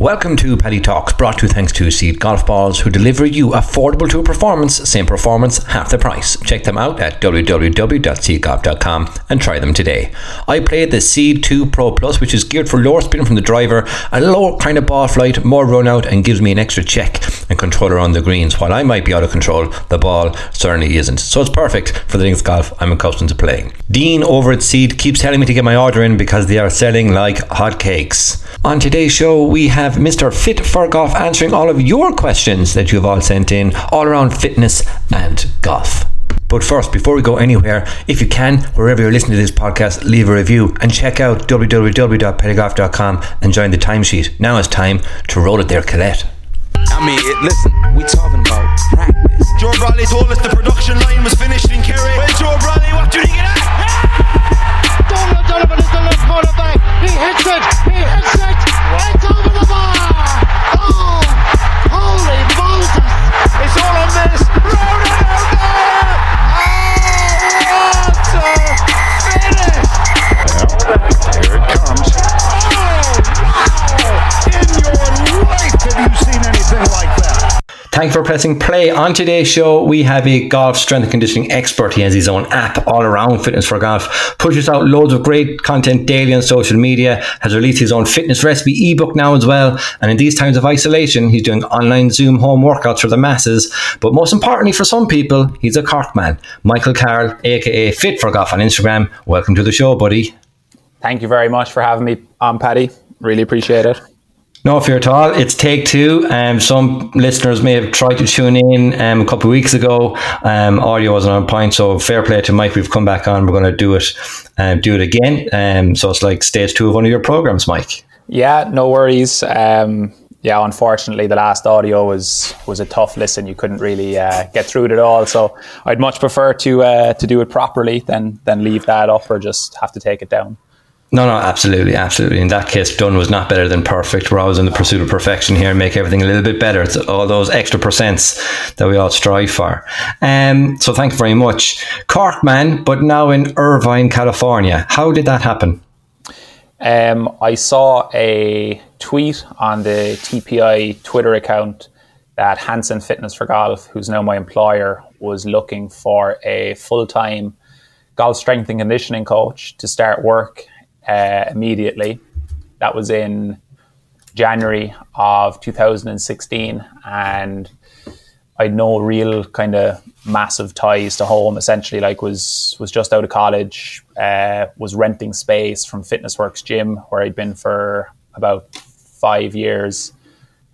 Welcome to Paddy Talks, brought to you thanks to Seed Golf Balls, who deliver you affordable to a performance, same performance, half the price. Check them out at www.seedgolf.com and try them today. I played the Seed 2 Pro Plus, which is geared for lower spin from the driver, a lower kind of ball flight, more run out, and gives me an extra check and controller on the greens. While I might be out of control, the ball certainly isn't. So it's perfect for the links golf I'm accustomed to playing. Dean over at Seed keeps telling me to get my order in because they are selling like hotcakes. On today's show, we have Mr. Fit for Golf answering all of your questions that you've all sent in, all around fitness and golf. But first, before we go anywhere, if you can, wherever you're listening to this podcast, leave a review and check out www.pettygolf.com and join the timesheet. Now it's time to roll it there, Colette. I mean, it, listen, we talking about practice. Joe Bradley told us the production line was finished in Kerry. Well, Joe Bradley, what do you think of that? Donald Donovan is the left corner back. He hits it. He hits it. That? Thank you for pressing play. On today's show, we have a golf strength and conditioning expert. He has his own app all around fitness for golf, pushes out loads of great content daily on social media, has released his own fitness recipe ebook now as well. And in these times of isolation, he's doing online Zoom home workouts for the masses. But most importantly, for some people, he's a Cork man. Michael Carroll, aka Fit for Golf on Instagram. Welcome to the show, buddy. Thank you very much for having me on, Paddy. Really appreciate it. No fear at all. It's take two. Um, some listeners may have tried to tune in um, a couple of weeks ago. Um, audio wasn't on point, so fair play to Mike. We've come back on. We're going to do it, um, do it again. Um, so it's like stage two of one of your programs, Mike. Yeah, no worries. Um, yeah, unfortunately, the last audio was was a tough listen. You couldn't really uh, get through it at all. So I'd much prefer to uh, to do it properly than than leave that up or just have to take it down. No, no, absolutely, absolutely. In that case, done was not better than perfect. We're always in the pursuit of perfection here and make everything a little bit better. It's all those extra percents that we all strive for. Um, so thank you very much. Cork man, but now in Irvine, California. How did that happen? Um, I saw a tweet on the TPI Twitter account that Hanson Fitness for Golf, who's now my employer, was looking for a full time golf strength and conditioning coach to start work uh, immediately. That was in January of 2016, and I had no real kind of massive ties to home. Essentially, like was was just out of college, uh, was renting space from FitnessWorks gym where I'd been for about five years,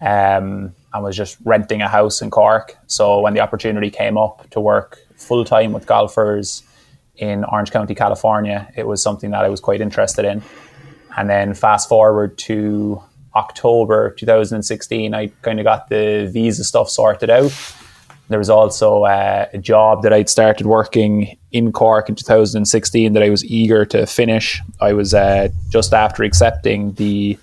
um, and was just renting a house in Cork. So when the opportunity came up to work full time with golfers in Orange County, California, it was something that I was quite interested in. And then fast forward to October 2016, I kind of got the visa stuff sorted out. There was also uh, a job that I'd started working in Cork in 2016 that I was eager to finish. I was uh, just after accepting the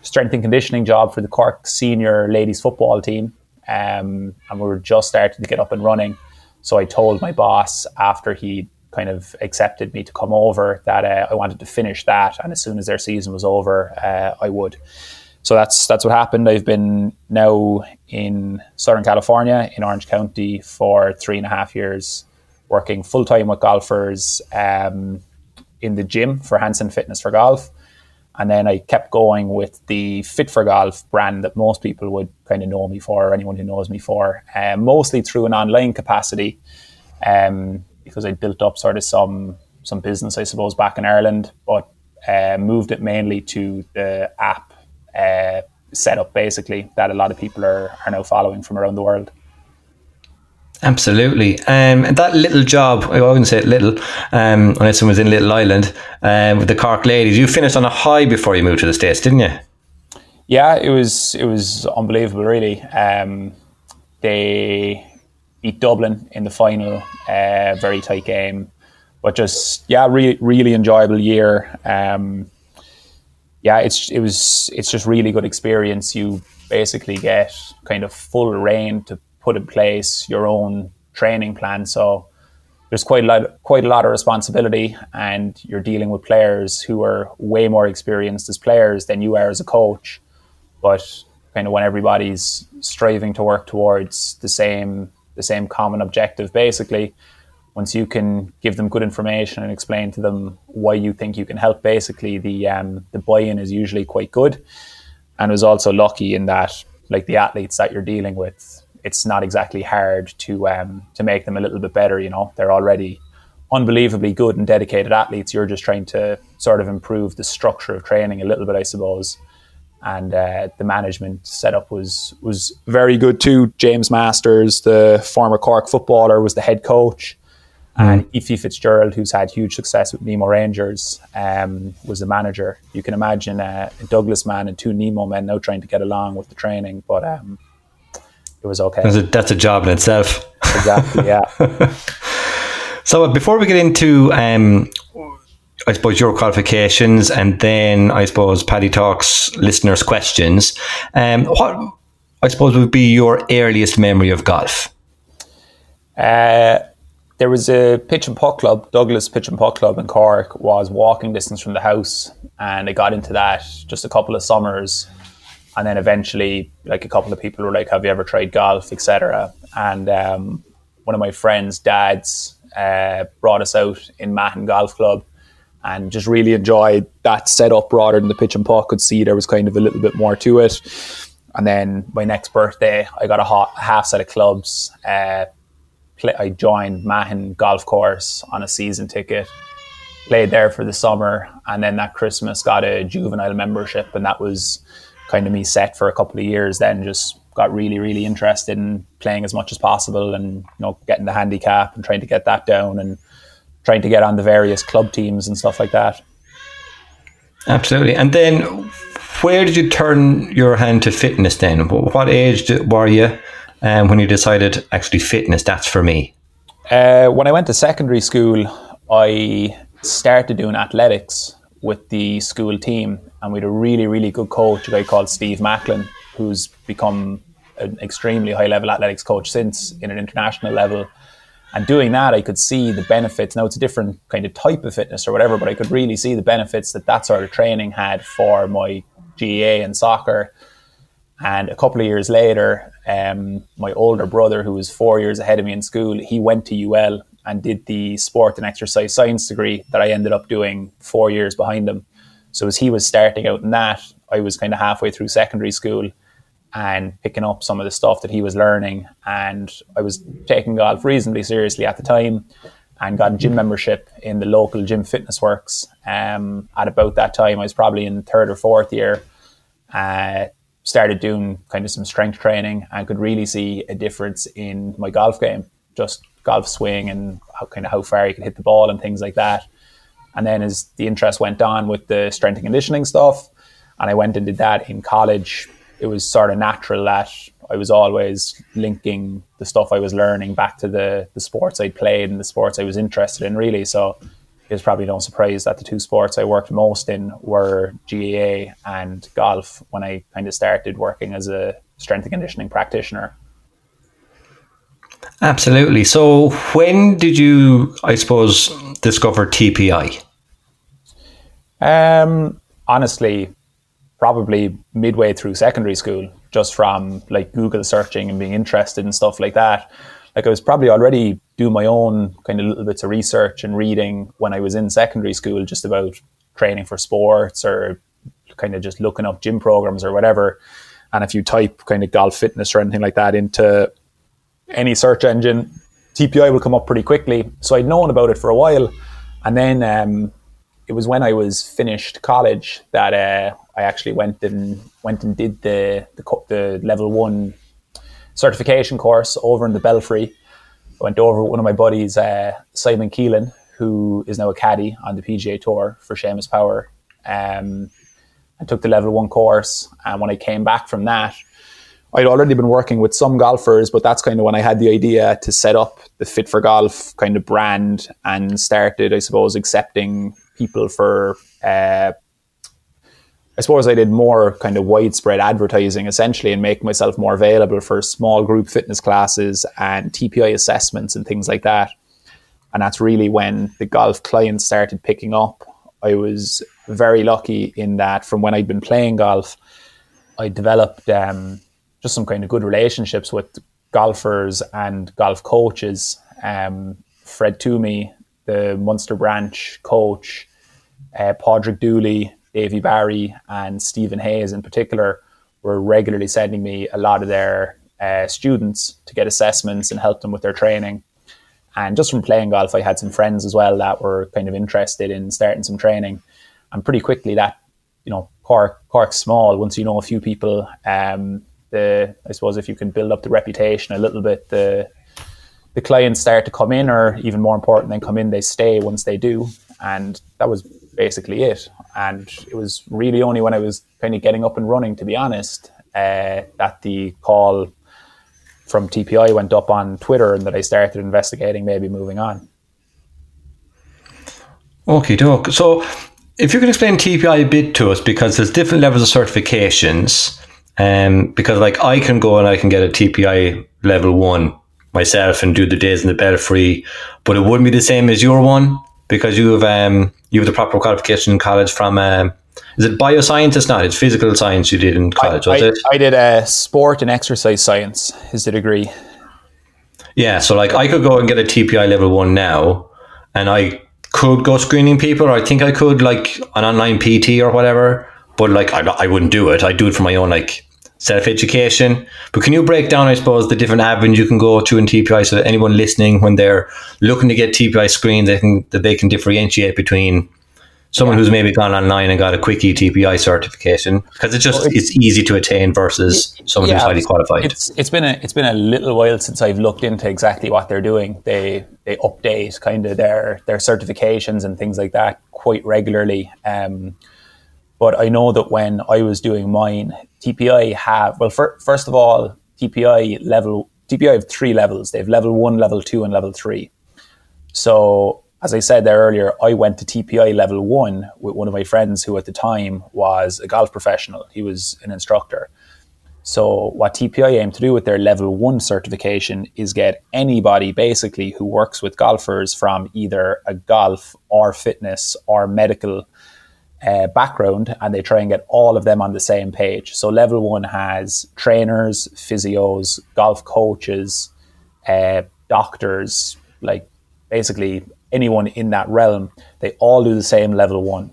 strength and conditioning job for the Cork senior ladies football team. Um, and we were just starting to get up and running. So I told my boss after he kind of accepted me to come over that uh, I wanted to finish that, and as soon as their season was over, uh, I would. So that's that's what happened. I've been now in Southern California in Orange County for three and a half years, working full time with golfers um, in the gym for Hanson Fitness for Golf. And then I kept going with the Fit for Golf brand that most people would kind of know me for, or anyone who knows me for, um, mostly through an online capacity. Um, because I built up sort of some some business, I suppose, back in Ireland, but uh, moved it mainly to the app uh, setup, basically, that a lot of people are, are now following from around the world. Absolutely. Um, and that little job, I wouldn't say little, um, unless it was in Little Island, um, with the Cork ladies, you finished on a high before you moved to the States, didn't you? Yeah, it was it was unbelievable, really. Um, they beat Dublin in the final, uh, very tight game, but just yeah, really really enjoyable year. Um, yeah, it's it was it's just really good experience. You basically get kind of full reign to put in place your own training plan. So there's quite a lot quite a lot of responsibility, and you're dealing with players who are way more experienced as players than you are as a coach. but kind of when everybody's striving to work towards the same the same common objective, basically, once you can give them good information and explain to them why you think you can help, basically the um, the buy-in is usually quite good. And was also lucky in that, like the athletes that you're dealing with, it's not exactly hard to um, to make them a little bit better. You know, they're already unbelievably good and dedicated athletes. You're just trying to sort of improve the structure of training a little bit, I suppose. And uh, the management setup was was very good too. James Masters, the former Cork footballer, was the head coach, and Ephie Fitzgerald, who's had huge success with Nemo Rangers, um, was the manager. You can imagine uh, a Douglas man and two Nemo men now trying to get along with the training, but um, it was okay. That's a, that's a job in itself. Exactly, yeah. So before we get into, um, I suppose your qualifications, and then I suppose Paddy talks listeners' questions. Um, what I suppose would be your earliest memory of golf? Uh, there was a pitch and putt club, Douglas Pitch and Putt Club in Cork, was walking distance from the house, and I got into that just a couple of summers, and then eventually, like a couple of people were like, "Have you ever tried golf?" etc. And um, one of my friends' dads uh, brought us out in Mahon Golf Club, and just really enjoyed that setup rather than the pitch and putt. Could see there was kind of a little bit more to it. And then my next birthday, I got a half set of clubs. Uh, play, I joined Mahon Golf Course on a season ticket, played there for the summer, and then that Christmas got a juvenile membership, and that was kind of me set for a couple of years. Then just got really, really interested in playing as much as possible, and you know, getting the handicap and trying to get that down, and trying to get on the various club teams and stuff like that. Absolutely. And then, where did you turn your hand to fitness? Then, what age were you um, when you decided actually fitness? That's for me. Uh, when I went to secondary school, I started doing athletics with the school team, and we had a really, really good coach, a guy called Steve Macklin, who's become an extremely high level athletics coach since in an international level. And doing that, I could see the benefits. Now, it's a different kind of type of fitness or whatever, but I could really see the benefits that that sort of training had for my GAA and soccer. And a couple of years later, um, my older brother, who was four years ahead of me in school, he went to UL and did the sport and exercise science degree that I ended up doing four years behind him. So as he was starting out in that, I was kind of halfway through secondary school and picking up some of the stuff that he was learning. And I was taking golf reasonably seriously at the time and got a gym membership in the local gym fitness works. Um, at about that time, I was probably in third or fourth year. Uh, started doing kind of some strength training and could really see a difference in my golf game, just golf swing and how, kind of how far you could hit the ball and things like that. And then as the interest went on with the strength and conditioning stuff, and I went and did that in college, it was sort of natural that I was always linking the stuff I was learning back to the, the sports I'd played and the sports I was interested in, really. So it was probably no surprise that the two sports I worked most in were GAA and golf when I kind of started working as a strength and conditioning practitioner. Absolutely. So, when did you, I suppose, discover TPI? Um, honestly, probably midway through secondary school, just from like Google searching and being interested in stuff like that. Like I was probably already doing my own kind of little bits of research and reading when I was in secondary school, just about training for sports or kind of just looking up gym programs or whatever. And if you type kind of golf fitness or anything like that into any search engine, TPI will come up pretty quickly. So I'd known about it for a while. And then um, it was when I was finished college that uh, I actually went and went and did the, the the level one certification course over in the Belfry. I went over with one of my buddies, uh, Simon Keelan, who is now a caddy on the PGA Tour for Seamus Power. Um, I took the level one course, and when I came back from that, I'd already been working with some golfers, but that's kind of when I had the idea to set up the Fit for Golf kind of brand and started, I suppose, accepting people for. Uh, I suppose I did more kind of widespread advertising essentially and make myself more available for small group fitness classes and TPI assessments and things like that. And that's really when the golf clients started picking up. I was very lucky in that from when I'd been playing golf, I developed um, just some kind of good relationships with golfers and golf coaches. Um, Fred Toomey, the Munster branch coach, uh, Padraig Dooley, Davy Barry, and Stephen Hayes in particular were regularly sending me a lot of their uh, students to get assessments and help them with their training. And just from playing golf, I had some friends as well that were kind of interested in starting some training. And pretty quickly, that you know, Cork Cork's small. Once you know a few people, um, the I suppose if you can build up the reputation a little bit, the the clients start to come in, or even more important than come in, they stay once they do. And that was basically it. And it was really only when I was kind of getting up and running, to be honest, uh, that the call from TPI went up on Twitter and that I started investigating maybe moving on. Okay, doke. So if you can explain TPI a bit to us, because there's different levels of certifications. Um, because like I can go and I can get a TPI level one myself and do the days in the belfry, but it wouldn't be the same as your one because you have um you have the proper qualification in college from um, is it bioscientist? Not it's physical science you did in college. I, was I, it? I did a sport and exercise science is the degree. Yeah, so like I could go and get a TPI level one now, and I could go screening people, or I think I could like an online PT or whatever. But like I, I wouldn't do it. I'd do it for my own like self education. But can you break down, I suppose, the different avenues you can go to in TPI so that anyone listening, when they're looking to get TPI screened, they can that they can differentiate between someone who's maybe gone online and got a quickie TPI certification because it's just it's easy to attain versus someone who's highly qualified. It's it's been a it's been a little while since I've looked into exactly what they're doing. They they update kind of their their certifications and things like that quite regularly. Um, but I know that when I was doing mine, TPI have well fir- first of all TPI level TPI have three levels. They have level one, level two, and level three. So as I said there earlier, I went to TPI level one with one of my friends who at the time was a golf professional. He was an instructor. So what TPI aim to do with their level one certification is get anybody basically who works with golfers from either a golf or fitness or medical uh, background, and they try and get all of them on the same page. So level one has trainers, physios, golf coaches, uh, doctors, like basically anyone in that realm. They all do the same level one.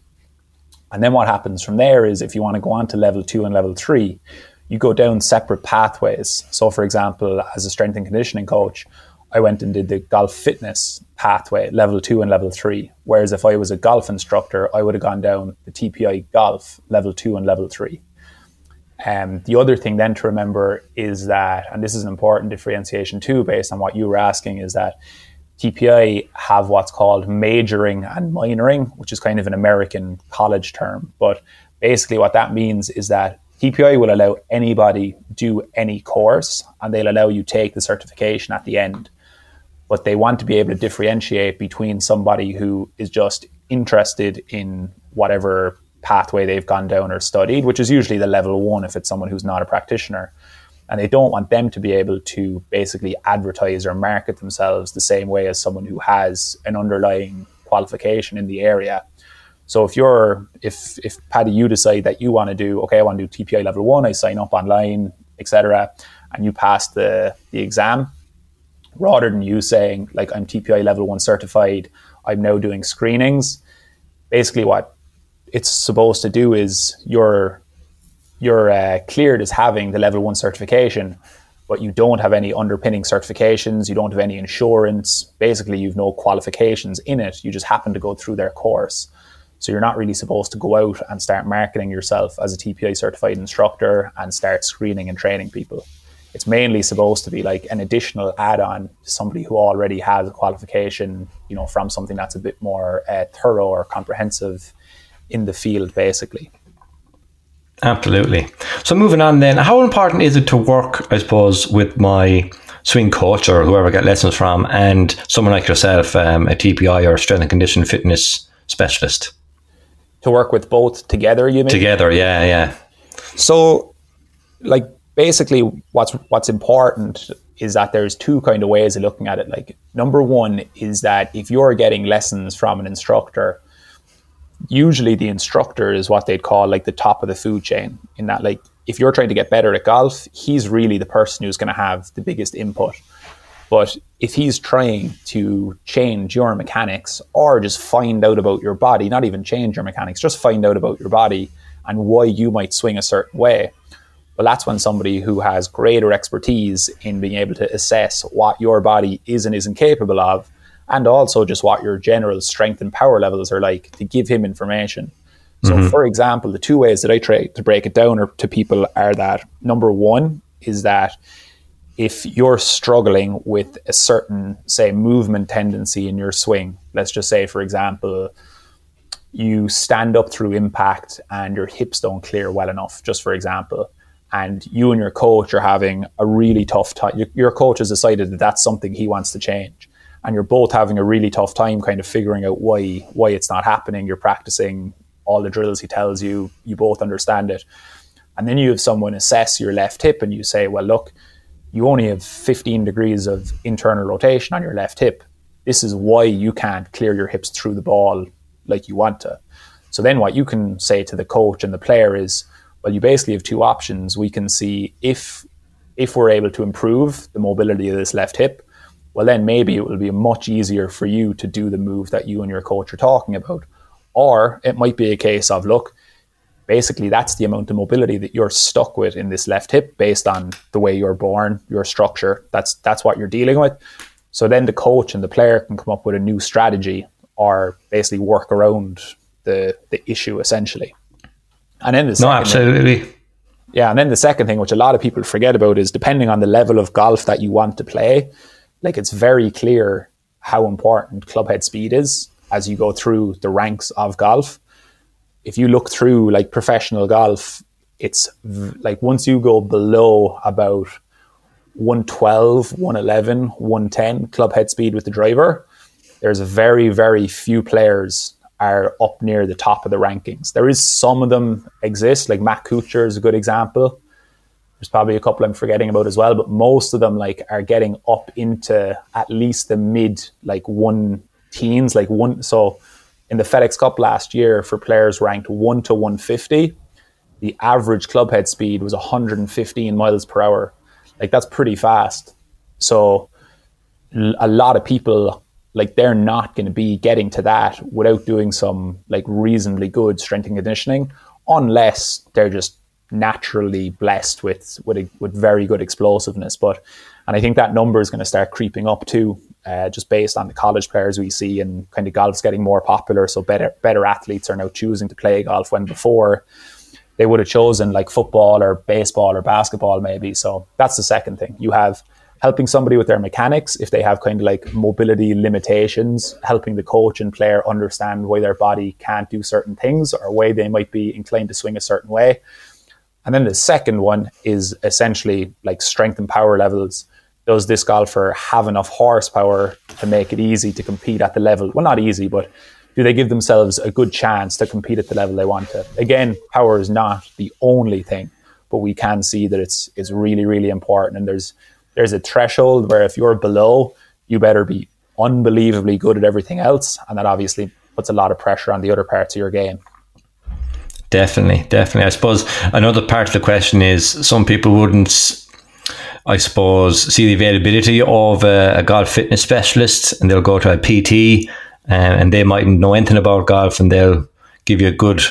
And then what happens from there is if you want to go on to level two and level three, you go down separate pathways. So, for example, as a strength and conditioning coach, I went and did the golf fitness pathway, level two and level three. Whereas if I was a golf instructor, I would have gone down the TPI golf, level two and level three. Um, the other thing then to remember is that, and this is an important differentiation too, based on what you were asking, is that TPI have what's called majoring and minoring, which is kind of an American college term. But basically, what that means is that TPI will allow anybody do any course, and they'll allow you take the certification at the end. But they want to be able to differentiate between somebody who is just interested in whatever pathway they've gone down or studied, which is usually the level one if it's someone who's not a practitioner, and they don't want them to be able to basically advertise or market themselves the same way as someone who has an underlying qualification in the area. So if you're if if Paddy you decide that you want to do okay I want to do TPI level one I sign up online etc and you pass the the exam rather than you saying like I'm TPI level one certified I'm now doing screenings basically what it's supposed to do is you're you're uh, cleared as having the level one certification, but you don't have any underpinning certifications, you don't have any insurance. Basically, you've no qualifications in it. You just happen to go through their course. So you're not really supposed to go out and start marketing yourself as a TPI certified instructor and start screening and training people. It's mainly supposed to be like an additional add-on to somebody who already has a qualification, you know, from something that's a bit more uh, thorough or comprehensive in the field, basically. Absolutely. So moving on then, how important is it to work, I suppose, with my swing coach or whoever I get lessons from and someone like yourself, um, a TPI or strength and condition fitness specialist? To work with both together, you mean? Together, yeah, yeah. So, like, basically, what's what's important is that there's two kind of ways of looking at it. Like, number one is that if you're getting lessons from an instructor, usually the instructor is what they'd call like the top of the food chain in that like if you're trying to get better at golf, he's really the person who's going to have the biggest input. But if he's trying to change your mechanics or just find out about your body, not even change your mechanics, just find out about your body and why you might swing a certain way, well, that's when somebody who has greater expertise in being able to assess what your body is and isn't capable of, and also just what your general strength and power levels are like, to give him information. So, mm-hmm. for example, the two ways that I try to break it down to people are that number one is that if you're struggling with a certain, say, movement tendency in your swing, let's just say, for example, you stand up through impact and your hips don't clear well enough, just for example, and you and your coach are having a really tough time. Your coach has decided that that's something he wants to change, and you're both having a really tough time kind of figuring out why why it's not happening. You're practicing all the drills he tells you, you both understand it. And then you have someone assess your left hip and you say, well, look, you only have 15 degrees of internal rotation on your left hip. This is why you can't clear your hips through the ball like you want to. So then what you can say to the coach and the player is, well, you basically have two options. We can see if if we're able to improve the mobility of this left hip, well then maybe it will be much easier for you to do the move that you and your coach are talking about. Or it might be a case of, look, basically that's the amount of mobility that you're stuck with in this left hip based on the way you're born, your structure. That's that's what you're dealing with. So then the coach and the player can come up with a new strategy or basically work around the the issue essentially. And then the no, absolutely. Thing, yeah, and then the second thing, which a lot of people forget about, is depending on the level of golf that you want to play, like it's very clear how important clubhead speed is as you go through the ranks of golf. If you look through like professional golf, it's v- like once you go below about 112, 111, 110 club head speed with the driver, there's very, very few players are up near the top of the rankings. There is some of them exist, like Matt Kuchar is a good example. There's probably a couple I'm forgetting about as well, but most of them like are getting up into at least the mid like one teens, like one. So in the FedEx Cup last year, for players ranked one to 150, the average club head speed was 115 miles per hour. Like that's pretty fast. So a lot of people like they're not going to be getting to that without doing some like reasonably good strength and conditioning unless they're just naturally blessed with with a, with very good explosiveness but and I think that number is going to start creeping up too uh, just based on the college players we see and kind of golf's getting more popular. So better better athletes are now choosing to play golf when before they would have chosen like football or baseball or basketball maybe. So that's the second thing. You have helping somebody with their mechanics if they have kind of like mobility limitations, helping the coach and player understand why their body can't do certain things or why they might be inclined to swing a certain way. And then the second one is essentially like strength and power levels does this golfer have enough horsepower to make it easy to compete at the level? Well, not easy, but do they give themselves a good chance to compete at the level they want to? Again, power is not the only thing, but we can see that it's it's really really important. And there's there's a threshold where if you're below, you better be unbelievably good at everything else, and that obviously puts a lot of pressure on the other parts of your game. Definitely, definitely. I suppose another part of the question is some people wouldn't I suppose, see the availability of a, a golf fitness specialist and they'll go to a PT um, and they mightn't know anything about golf and they'll give you a good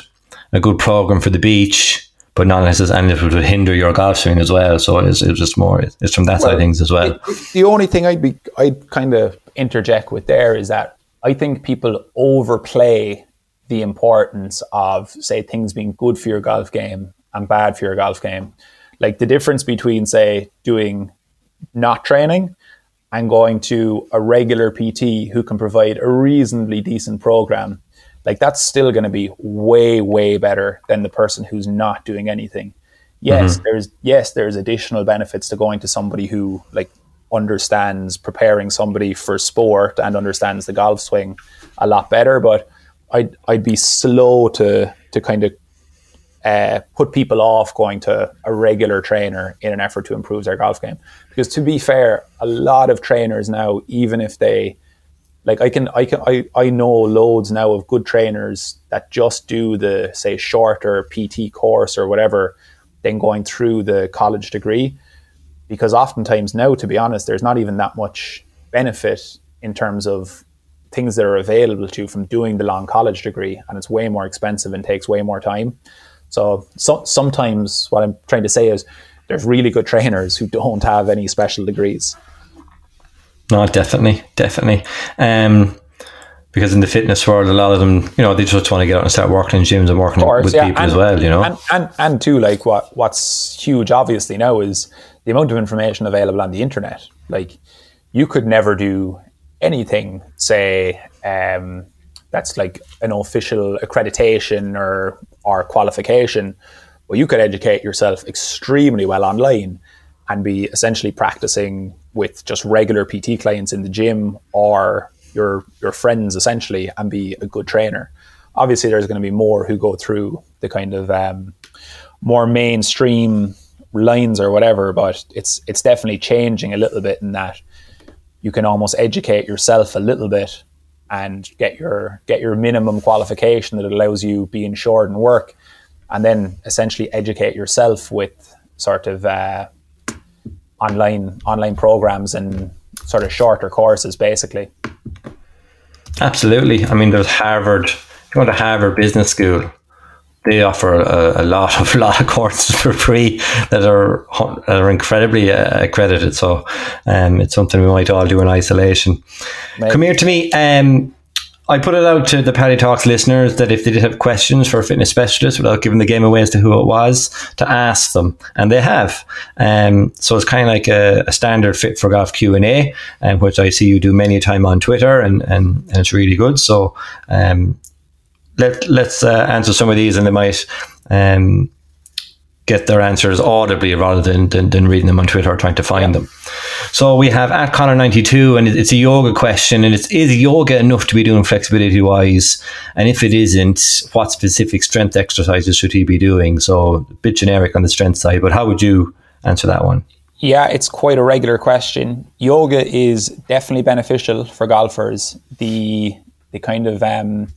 a good program for the beach, but not necessarily and it would hinder your golf swing as well. So it's, it's just more it's from that well, side of things as well. It, the only thing I'd be I'd kind of interject with there is that I think people overplay the importance of say things being good for your golf game and bad for your golf game like the difference between say doing not training and going to a regular PT who can provide a reasonably decent program, like that's still going to be way way better than the person who's not doing anything. Yes, mm-hmm. there's yes, there's additional benefits to going to somebody who like understands preparing somebody for sport and understands the golf swing a lot better, but I'd I'd be slow to to kind of uh, put people off going to a regular trainer in an effort to improve their golf game. Because to be fair, a lot of trainers now, even if they like I can I can I, I know loads now of good trainers that just do the say shorter PT course or whatever, than going through the college degree. Because oftentimes now, to be honest, there's not even that much benefit in terms of things that are available to from doing the long college degree, and it's way more expensive and takes way more time. So, so sometimes what I'm trying to say is there's really good trainers who don't have any special degrees. No, definitely, definitely. Um, because in the fitness world, a lot of them, you know, they just want to get out and start working in gyms and working course, with yeah. people and, as well, you know. And, and and too, like what what's huge, obviously now is the amount of information available on the internet. Like you could never do anything, say, um, that's like an official accreditation or or qualification, but you could educate yourself extremely well online and be essentially practicing with just regular PT clients in the gym or your your friends essentially and be a good trainer. Obviously, there's going to be more who go through the kind of um, more mainstream lines or whatever, but it's it's definitely changing a little bit in that you can almost educate yourself a little bit and get your get your minimum qualification that allows you be insured and work, and then essentially educate yourself with sort of uh, online online programs and sort of shorter courses, basically. Absolutely. I mean, there's Harvard. If you go to Harvard Business School, they offer a, a, lot of lot of courses for free that are that are incredibly uh, accredited. So um, it's something we might all do in isolation. Maybe. Come here to me. Um, I put it out to the Paddy Talks listeners that if they did have questions for a fitness specialist without giving the game away as to who it was, to ask them, and they have. Um, so it's kind of like a, a, standard fit for golf Q and A, um, which I see you do many a time on Twitter, and, and, and it's really good. So um, let let's uh, answer some of these, and they might um, get their answers audibly rather than, than, than reading them on Twitter or trying to find them. So we have at Connor92, and it's a yoga question, and it's is yoga enough to be doing flexibility wise? And if it isn't, what specific strength exercises should he be doing? So a bit generic on the strength side, but how would you answer that one? Yeah, it's quite a regular question. Yoga is definitely beneficial for golfers. The the kind of um,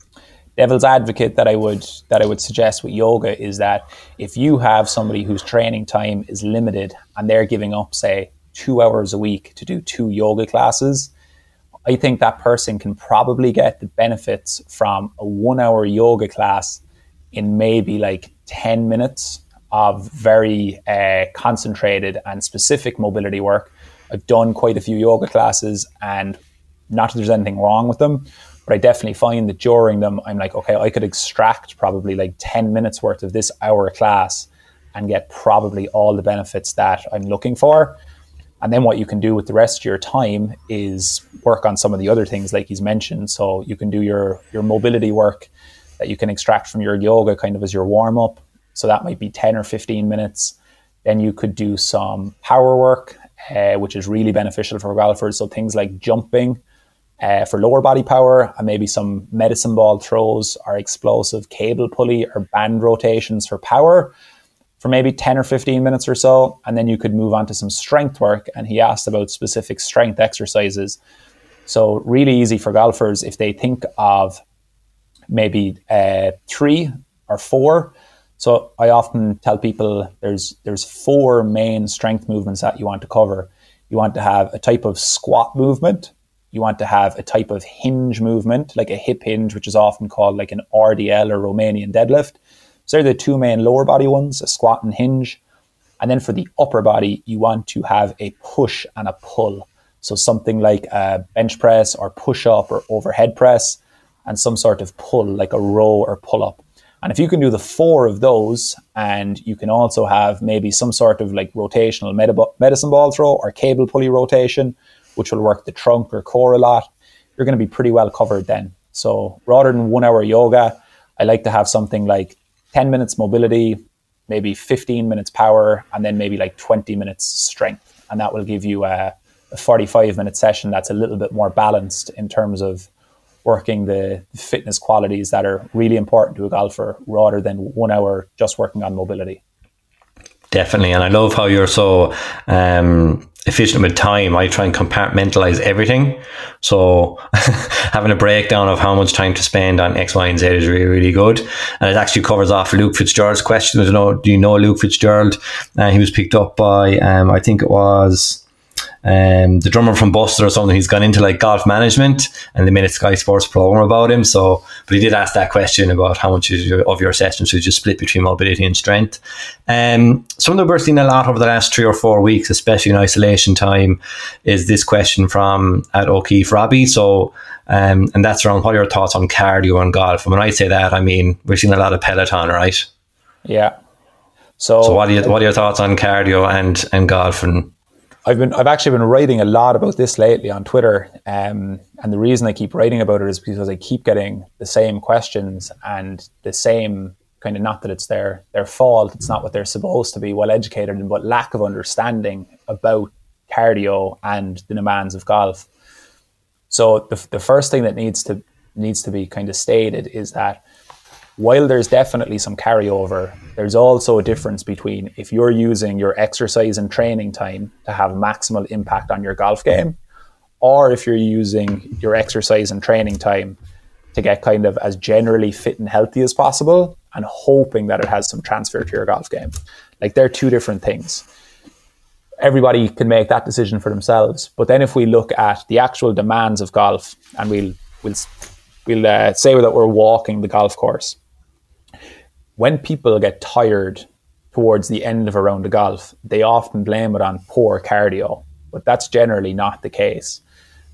devil's advocate that I would that I would suggest with yoga is that if you have somebody whose training time is limited and they're giving up, say, two hours a week to do two yoga classes, I think that person can probably get the benefits from a one hour yoga class in maybe like 10 minutes of very uh, concentrated and specific mobility work. I've done quite a few yoga classes and not that there's anything wrong with them, but I definitely find that during them, I'm like, okay, I could extract probably like 10 minutes worth of this hour class and get probably all the benefits that I'm looking for. And then what you can do with the rest of your time is work on some of the other things like he's mentioned. So you can do your your mobility work that you can extract from your yoga kind of as your warm up. So that might be 10 or 15 minutes. Then you could do some power work, uh, which is really beneficial for golfers. So things like jumping, uh, for lower body power and maybe some medicine ball throws or explosive cable pulley or band rotations for power for maybe 10 or 15 minutes or so. And then you could move on to some strength work. And he asked about specific strength exercises. So, really easy for golfers if they think of maybe uh, three or four. So, I often tell people there's, there's four main strength movements that you want to cover. You want to have a type of squat movement, you want to have a type of hinge movement, like a hip hinge, which is often called like an RDL or Romanian deadlift. So they're the two main lower body ones, a squat and hinge. And then for the upper body, you want to have a push and a pull. So something like a bench press or push up or overhead press, and some sort of pull, like a row or pull up. And if you can do the four of those, and you can also have maybe some sort of like rotational medicine ball throw or cable pulley rotation, which will work the trunk or core a lot, you're going to be pretty well covered then. So rather than one hour yoga, I like to have something like 10 minutes mobility, maybe 15 minutes power, and then maybe like 20 minutes strength. And that will give you a, a 45 minute session that's a little bit more balanced in terms of working the fitness qualities that are really important to a golfer rather than one hour just working on mobility. Definitely, and I love how you're so um, efficient with time, I try and compartmentalize everything. So having a breakdown of how much time to spend on X, Y, and Z is really, really good. And it actually covers off Luke Fitzgerald's question. I don't know, do you know Luke Fitzgerald? Uh, he was picked up by, um, I think it was um, the drummer from Buster or something. He's gone into like golf management, and they made a Sky Sports program about him. So, but he did ask that question about how much of your sessions was just split between mobility and strength. Um, something we're seeing a lot over the last three or four weeks, especially in isolation time, is this question from at O'Keefe Robbie. So. Um, and that's around what are your thoughts on cardio and golf? And when I say that, I mean we're seeing a lot of Peloton, right? Yeah. So, so what are you, what are your thoughts on cardio and and golf and I've been I've actually been writing a lot about this lately on Twitter, um, and the reason I keep writing about it is because I keep getting the same questions and the same kind of not that it's their their fault, it's not what they're supposed to be well educated in, but lack of understanding about cardio and the demands of golf. So the the first thing that needs to needs to be kind of stated is that while there's definitely some carryover, there's also a difference between if you're using your exercise and training time to have maximal impact on your golf game, or if you're using your exercise and training time to get kind of as generally fit and healthy as possible and hoping that it has some transfer to your golf game. Like they're two different things. Everybody can make that decision for themselves. But then if we look at the actual demands of golf and we'll we'll we'll uh, say that we're walking the golf course when people get tired towards the end of a round of golf, they often blame it on poor cardio, but that's generally not the case.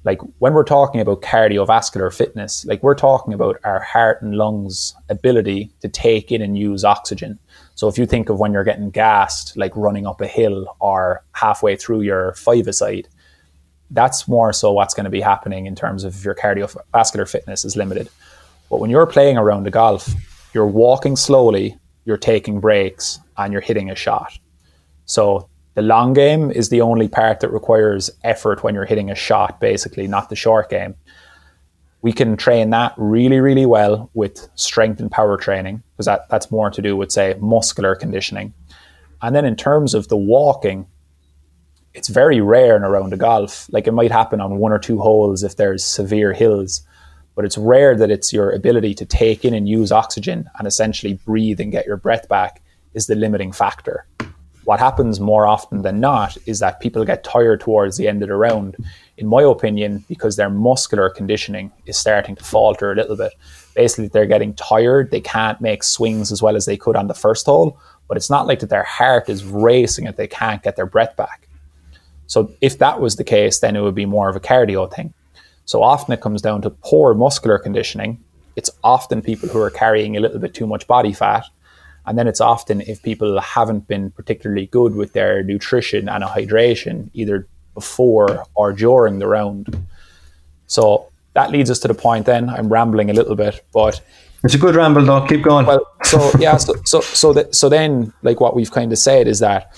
Like when we're talking about cardiovascular fitness, like we're talking about our heart and lungs ability to take in and use oxygen. So if you think of when you're getting gassed, like running up a hill or halfway through your five-a-side, that's more so what's going to be happening in terms of your cardiovascular fitness is limited. But when you're playing around a golf, you're walking slowly, you're taking breaks, and you're hitting a shot. So the long game is the only part that requires effort when you're hitting a shot, basically, not the short game. We can train that really, really well with strength and power training because that, that's more to do with, say, muscular conditioning. And then in terms of the walking, it's very rare in a round of golf. Like it might happen on one or two holes if there's severe hills but it's rare that it's your ability to take in and use oxygen and essentially breathe and get your breath back is the limiting factor. What happens more often than not is that people get tired towards the end of the round, in my opinion, because their muscular conditioning is starting to falter a little bit. Basically, they're getting tired, they can't make swings as well as they could on the first hole, but it's not like that their heart is racing and they can't get their breath back. So, if that was the case, then it would be more of a cardio thing. So often it comes down to poor muscular conditioning. It's often people who are carrying a little bit too much body fat. And then it's often if people haven't been particularly good with their nutrition and hydration, either before or during the round. So that leads us to the point then. I'm rambling a little bit, but it's a good ramble though. Keep going. Well, so yeah, so so so, so then like what we've kind of said is that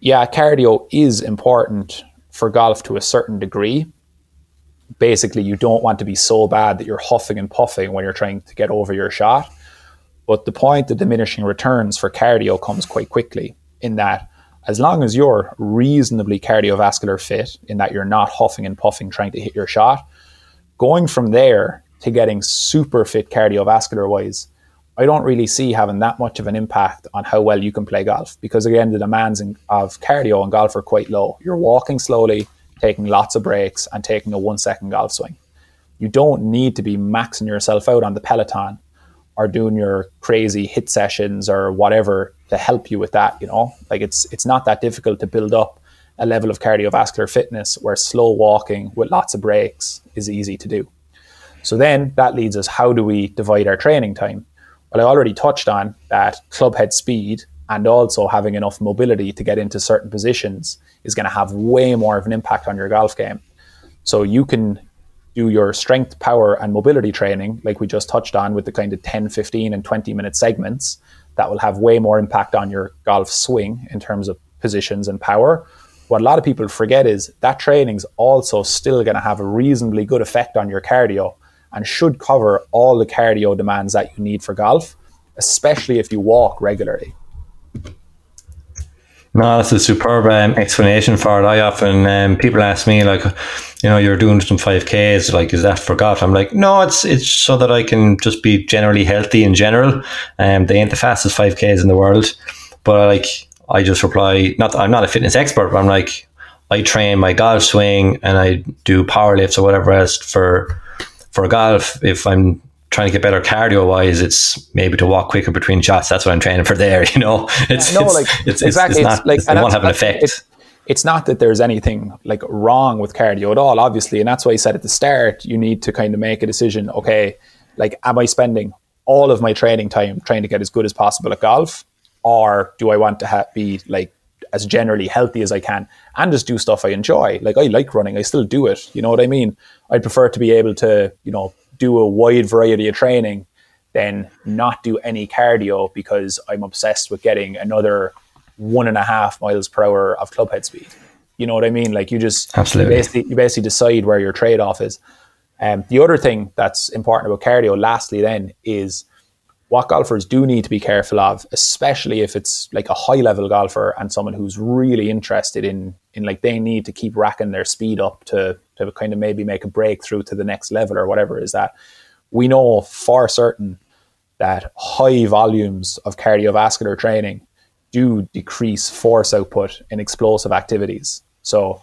yeah, cardio is important for golf to a certain degree, basically you don't want to be so bad that you're huffing and puffing when you're trying to get over your shot. But the point of diminishing returns for cardio comes quite quickly in that as long as you're reasonably cardiovascular fit, in that you're not huffing and puffing trying to hit your shot, going from there to getting super fit cardiovascular wise, I don't really see having that much of an impact on how well you can play golf because again the demands of cardio and golf are quite low. You're walking slowly, taking lots of breaks, and taking a one second golf swing. You don't need to be maxing yourself out on the Peloton or doing your crazy HIIT sessions or whatever to help you with that. You know, like it's it's not that difficult to build up a level of cardiovascular fitness where slow walking with lots of breaks is easy to do. So then that leads us how do we divide our training time? Well, I already touched on that club head speed and also having enough mobility to get into certain positions is going to have way more of an impact on your golf game. So you can do your strength, power, and mobility training, like we just touched on with the kind of 10, 15, and 20 minute segments, that will have way more impact on your golf swing in terms of positions and power. What a lot of people forget is that training's also still going to have a reasonably good effect on your cardio and should cover all the cardio demands that you need for golf, especially if you walk regularly. No, that's a superb um, explanation for it. I often um, people ask me like, you know, you're doing some five Ks. Like, is that for golf? I'm like, no, it's it's so that I can just be generally healthy in general. Um, they ain't the fastest five Ks in the world, but like I just reply, not I'm not a fitness expert, but I'm like, I train my golf swing and I do power lifts or whatever else for for golf. If I'm trying to get better cardio wise, it's maybe to walk quicker between shots. That's what I'm training for there. You know, it's no, it's, like, it's, exactly. It's, it's not, like, it won't have an effect. It's, it's not that there's anything like wrong with cardio at all, obviously, and that's why I said at the start you need to kind of make a decision. Okay, like, am I spending all of my training time trying to get as good as possible at golf, or do I want to ha- be like as generally healthy as I can and just do stuff I enjoy? Like, I like running, I still do it. You know what I mean? I'd prefer to be able to, you know, do a wide variety of training than not do any cardio because I'm obsessed with getting another one and a half miles per hour of club head speed. You know what I mean? Like you just Absolutely. You basically, you basically decide where your trade off is. Um, the other thing that's important about cardio, lastly, then is what golfers do need to be careful of, especially if it's like a high level golfer and someone who's really interested in in like they need to keep racking their speed up to to kind of maybe make a breakthrough to the next level or whatever is that we know for certain that high volumes of cardiovascular training do decrease force output in explosive activities. So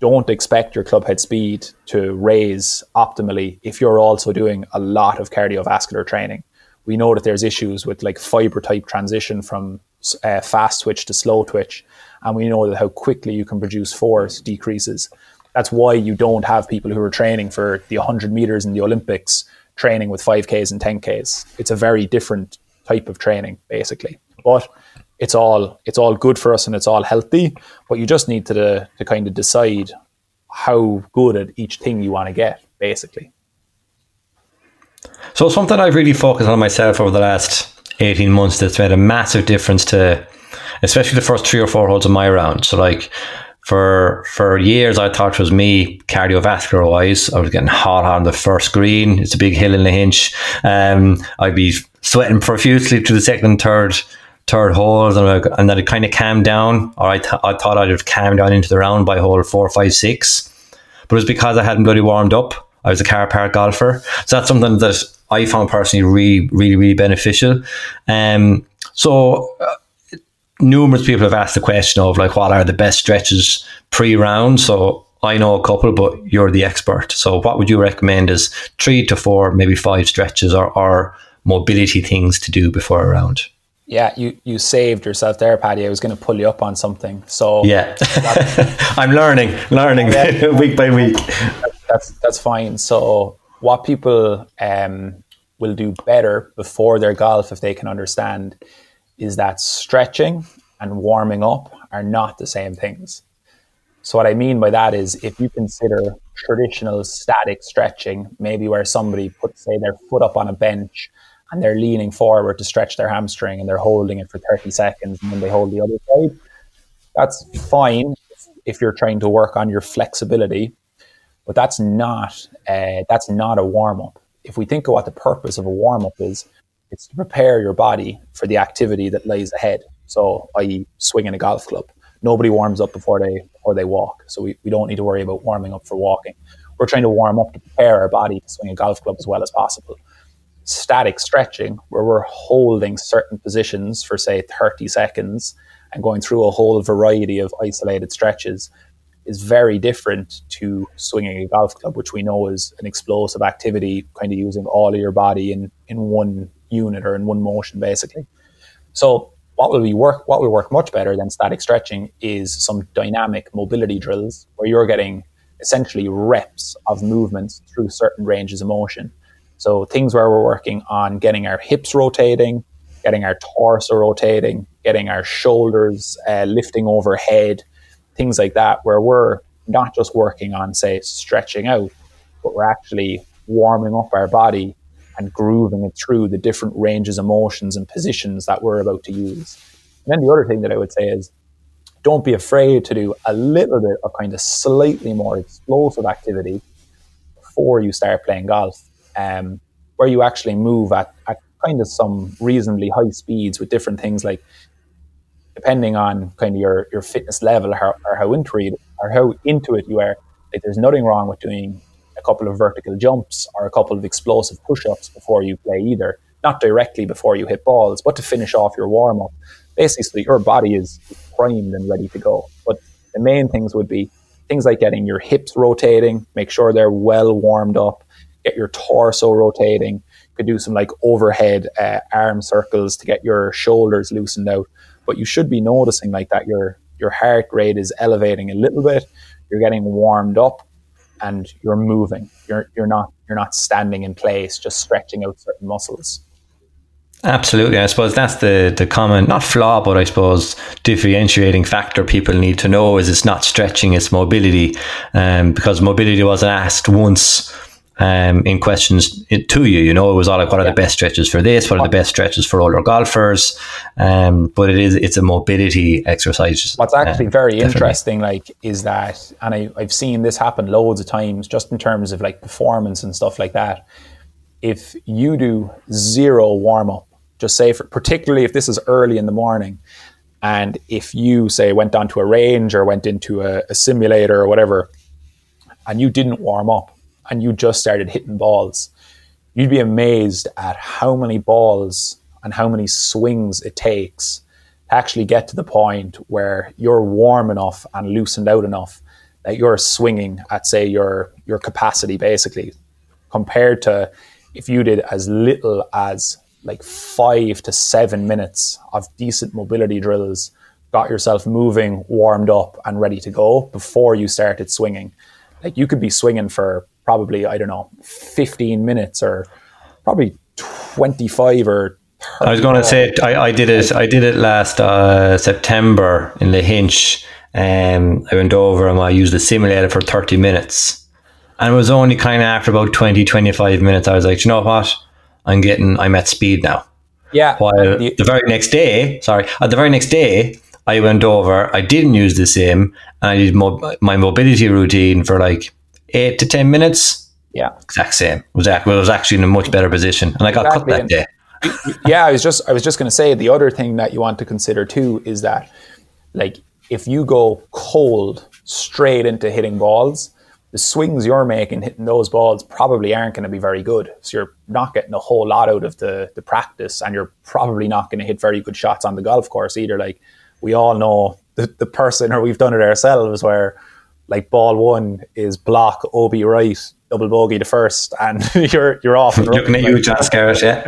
don't expect your club head speed to raise optimally if you're also doing a lot of cardiovascular training. We know that there's issues with like fiber type transition from uh, fast twitch to slow twitch, and we know that how quickly you can produce force decreases. That's why you don't have people who are training for the 100 meters in the Olympics training with 5Ks and 10Ks. It's a very different type of training, basically. But it's all it's all good for us and it's all healthy. But you just need to to kind of decide how good at each thing you want to get, basically. So something I've really focused on myself over the last 18 months that's made a massive difference to especially the first three or four holes of my round. So like for for years I thought it was me cardiovascular wise. I was getting hot on the first green. It's a big hill in Lahinch. Um, I'd be sweating profusely to the second and third third holes and, and then it kind of calmed down or I, th- I thought I'd have calmed down into the round by hole four, five, six but it was because I hadn't bloody warmed up I was a car park golfer so that's something that I found personally really really really beneficial um, so uh, numerous people have asked the question of like what are the best stretches pre-round so I know a couple but you're the expert so what would you recommend as three to four maybe five stretches or, or mobility things to do before a round yeah, you, you saved yourself there, Paddy. I was going to pull you up on something. So yeah, I'm learning, learning yeah. week by week. That's that's fine. So what people um, will do better before their golf, if they can understand, is that stretching and warming up are not the same things. So what I mean by that is if you consider traditional static stretching, maybe where somebody puts say their foot up on a bench and they're leaning forward to stretch their hamstring and they're holding it for 30 seconds and then they hold the other side. That's fine if you're trying to work on your flexibility, but that's not uh, that's not a warm up. If we think of what the purpose of a warm up is, it's to prepare your body for the activity that lays ahead. So, i.e., swinging a golf club. Nobody warms up before they before they walk, so we, we don't need to worry about warming up for walking. We're trying to warm up to prepare our body to swing a golf club as well as possible static stretching where we're holding certain positions for say 30 seconds and going through a whole variety of isolated stretches is very different to swinging a golf club which we know is an explosive activity kind of using all of your body in in one unit or in one motion basically. So what will we work what will work much better than static stretching is some dynamic mobility drills where you're getting essentially reps of movements through certain ranges of motion. So things where we're working on getting our hips rotating, getting our torso rotating, getting our shoulders uh, lifting overhead, things like that, where we're not just working on, say, stretching out, but we're actually warming up our body and grooving it through the different ranges of motions and positions that we're about to use. And then the other thing that I would say is don't be afraid to do a little bit of kind of slightly more explosive activity before you start playing golf um, where you actually move at, at kind of some reasonably high speeds with different things like depending on kind of your, your fitness level or, or how into it or how into it you are, like there's nothing wrong with doing a couple of vertical jumps or a couple of explosive push-ups before you play either. Not directly before you hit balls, but to finish off your warm up. Basically, your body is primed and ready to go. But the main things would be things like getting your hips rotating, make sure they're well warmed up, get your torso rotating. You could do some like overhead uh, arm circles to get your shoulders loosened out. But you should be noticing like that your your heart rate is elevating a little bit. You're getting warmed up, and you're moving. You're you're not you're not standing in place, just stretching out certain muscles. Absolutely. I suppose that's the, the common, not flaw, but I suppose differentiating factor people need to know is it's not stretching, it's mobility. Um, because mobility wasn't asked once um, in questions to you. You know, it was all like, what are the best stretches for this? What are the best stretches for older golfers? Um, but it is, it's a mobility exercise. What's actually uh, very definitely. interesting, like, is that, and I, I've seen this happen loads of times just in terms of like performance and stuff like that. If you do zero warm up, just say, for, particularly if this is early in the morning, and if you say went down to a range or went into a, a simulator or whatever, and you didn't warm up and you just started hitting balls, you'd be amazed at how many balls and how many swings it takes to actually get to the point where you're warm enough and loosened out enough that you're swinging at say your your capacity basically compared to if you did as little as like five to seven minutes of decent mobility drills, got yourself moving, warmed up, and ready to go before you started swinging. Like you could be swinging for probably, I don't know, 15 minutes or probably 25 or I was going to say I, I, did it. I did it last uh, September in Lahinch. Um, I went over and I used the simulator for 30 minutes. And it was only kind of after about 20, 25 minutes, I was like, you know what? I'm getting, I'm at speed now. Yeah. While the, the very next day, sorry, at the very next day, I went over, I didn't use the sim, and I did mo- my mobility routine for like eight to 10 minutes. Yeah. Exact same. Was, it was actually in a much better position. And I got exactly. cut that day. yeah, I was just I was just going to say the other thing that you want to consider too is that like if you go cold straight into hitting balls, the swings you're making hitting those balls probably aren't going to be very good. So you're not getting a whole lot out of the, the practice and you're probably not going to hit very good shots on the golf course either. Like we all know the, the person or we've done it ourselves where like ball one is block, OB right, double bogey the first, and you're you're off. And Looking at you, John Scarrett, yeah.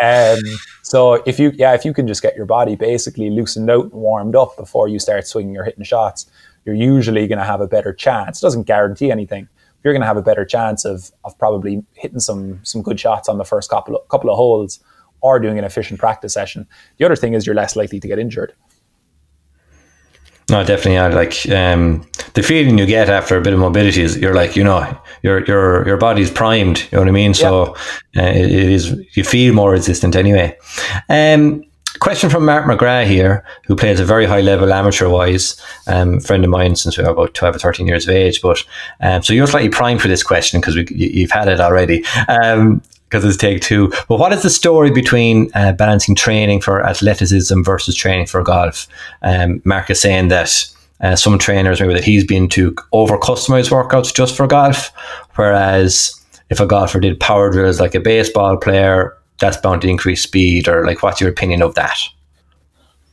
um, so if you yeah, if you can just get your body basically loosened out and warmed up before you start swinging or hitting shots, you're usually going to have a better chance. It doesn't guarantee anything. You're going to have a better chance of of probably hitting some some good shots on the first couple of, couple of holes or doing an efficient practice session. The other thing is you're less likely to get injured. No, definitely. Yeah. Like um, the feeling you get after a bit of mobility is you're like, you know, your your your body's primed. You know what I mean? So uh, it, it is. You feel more resistant anyway. Um, question from Mark McGrath here, who plays a very high level amateur wise, um, friend of mine since we were about 12 or 13 years of age. But um, so you're slightly primed for this question because you've had it already. Um, because it's take two. But what is the story between uh, balancing training for athleticism versus training for golf? Um, Mark is saying that uh, some trainers maybe that he's been to over customize workouts just for golf, whereas if a golfer did power drills like a baseball player, that's bound to increase speed. Or like, what's your opinion of that?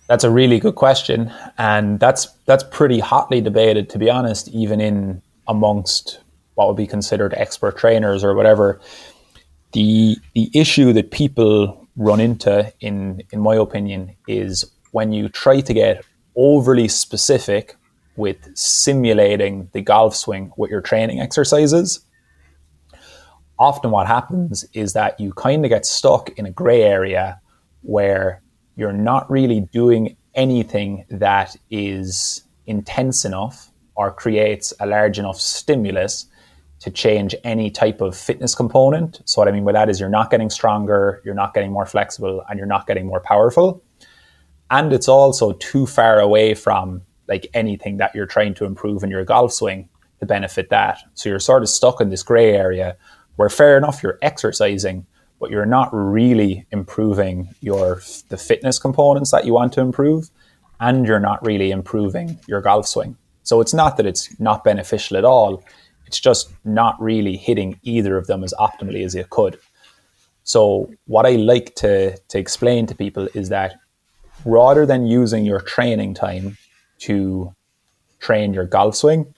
That's a really good question, and that's that's pretty hotly debated, to be honest, even in amongst what would be considered expert trainers or whatever the the issue that people run into, in in my opinion, is when you try to get overly specific with simulating the golf swing with your training exercises. Often, what happens is that you kind of get stuck in a gray area where you're not really doing anything that is intense enough or creates a large enough stimulus to change any type of fitness component. So what I mean by that is you're not getting stronger, you're not getting more flexible, and you're not getting more powerful. And it's also too far away from like anything that you're trying to improve in your golf swing to benefit that. So you're sort of stuck in this gray area where fair enough you're exercising, but you're not really improving your the fitness components that you want to improve. and you're not really improving your golf swing. So it's not that it's not beneficial at all. It's just not really hitting either of them as optimally as it could. So what I like to to explain to people is that rather than using your training time to train your golf swing,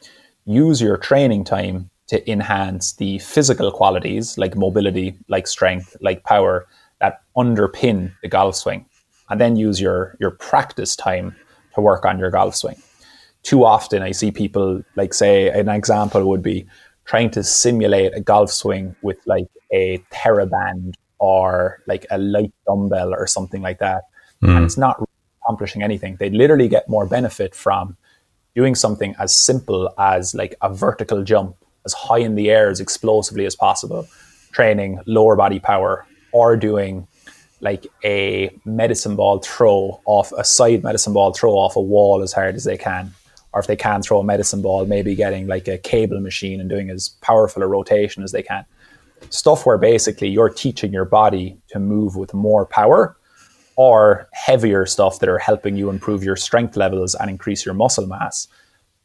use your training time to enhance the physical qualities like mobility, like strength, like power that underpin the golf swing. And then use your your practice time to work on your golf swing. Too often I see people like say an example would be trying to simulate a golf swing with like a TheraBand or like a light dumbbell or something like that. Mm. And it's not really accomplishing anything. They literally get more benefit from doing something as simple as like a vertical jump as high in the air as explosively as possible, training lower body power, or doing like a medicine ball throw off a side medicine ball throw off a wall as hard as they can. Or if they can't throw a medicine ball, maybe getting like a cable machine and doing as powerful a rotation as they can. Stuff where basically you're teaching your body to move with more power or heavier stuff that are helping you improve your strength levels and increase your muscle mass.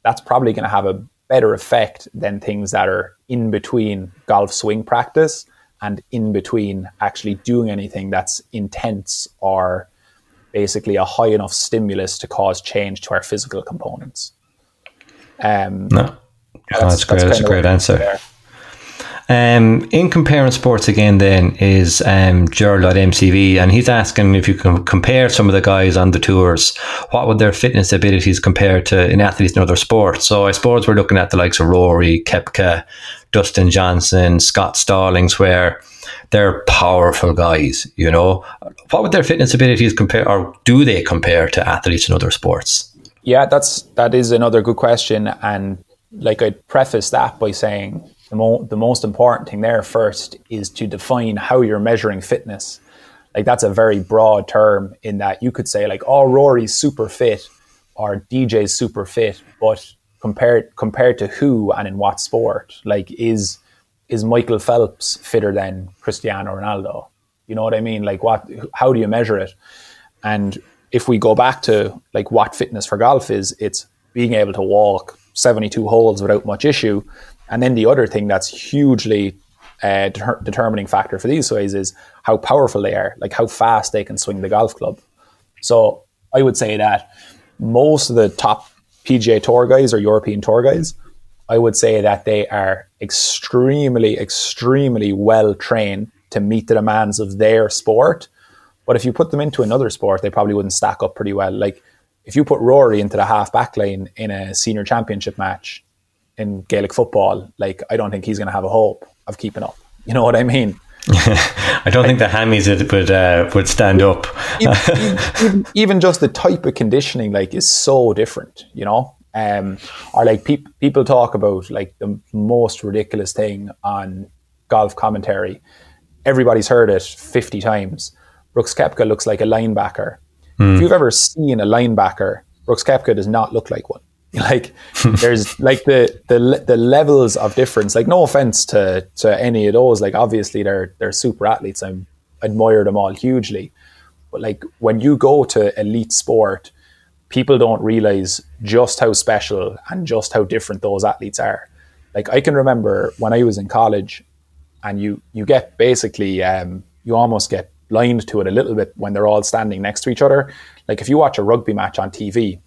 That's probably going to have a better effect than things that are in between golf swing practice and in between actually doing anything that's intense or basically a high enough stimulus to cause change to our physical components. Um, no, that's, that's, great. That's, that's a great answer. Um, in comparing sports again, then is um, Gerald at MCV, and he's asking if you can compare some of the guys on the tours. What would their fitness abilities compare to in athletes in other sports? So I suppose we're looking at the likes of Rory, Koepka, Dustin Johnson, Scott Stallings, where they're powerful guys. You know, what would their fitness abilities compare, or do they compare to athletes in other sports? Yeah, that's that is another good question, and like I'd preface that by saying the, mo- the most important thing there first is to define how you're measuring fitness. Like that's a very broad term in that you could say like, oh, Rory's super fit or DJ's super fit, but compared compared to who and in what sport? Like is is Michael Phelps fitter than Cristiano Ronaldo? You know what I mean? Like what how do you measure it? And if we go back to like what fitness for golf is, it's being able to walk 72 holes without much issue and then the other thing that's hugely uh, de- determining factor for these guys is how powerful they are, like how fast they can swing the golf club. So I would say that most of the top PGA Tour guys or European Tour guys, I would say that they are extremely, extremely well trained to meet the demands of their sport. But if you put them into another sport, they probably wouldn't stack up pretty well. Like if you put Rory into the half back line in a senior championship match, in Gaelic football, like I don't think he's going to have a hope of keeping up. You know what I mean? I don't think the hammies would uh, would stand up. even, even, even, just the type of conditioning, like, is so different. You know, um, or like pe- people talk about like the most ridiculous thing on golf commentary. Everybody's heard it fifty times. Brooks Koepka looks like a linebacker. Mm. If you've ever seen a linebacker, Brooks Koepka does not look like one. like there's like the the the levels of difference like no offense to to any of those like obviously they're they're super athletes i admire them all hugely but like when you go to elite sport people don't realize just how special and just how different those athletes are like i can remember when i was in college and you you get basically um, you almost get blind to it a little bit when they're all standing next to each other like if you watch a rugby match on tv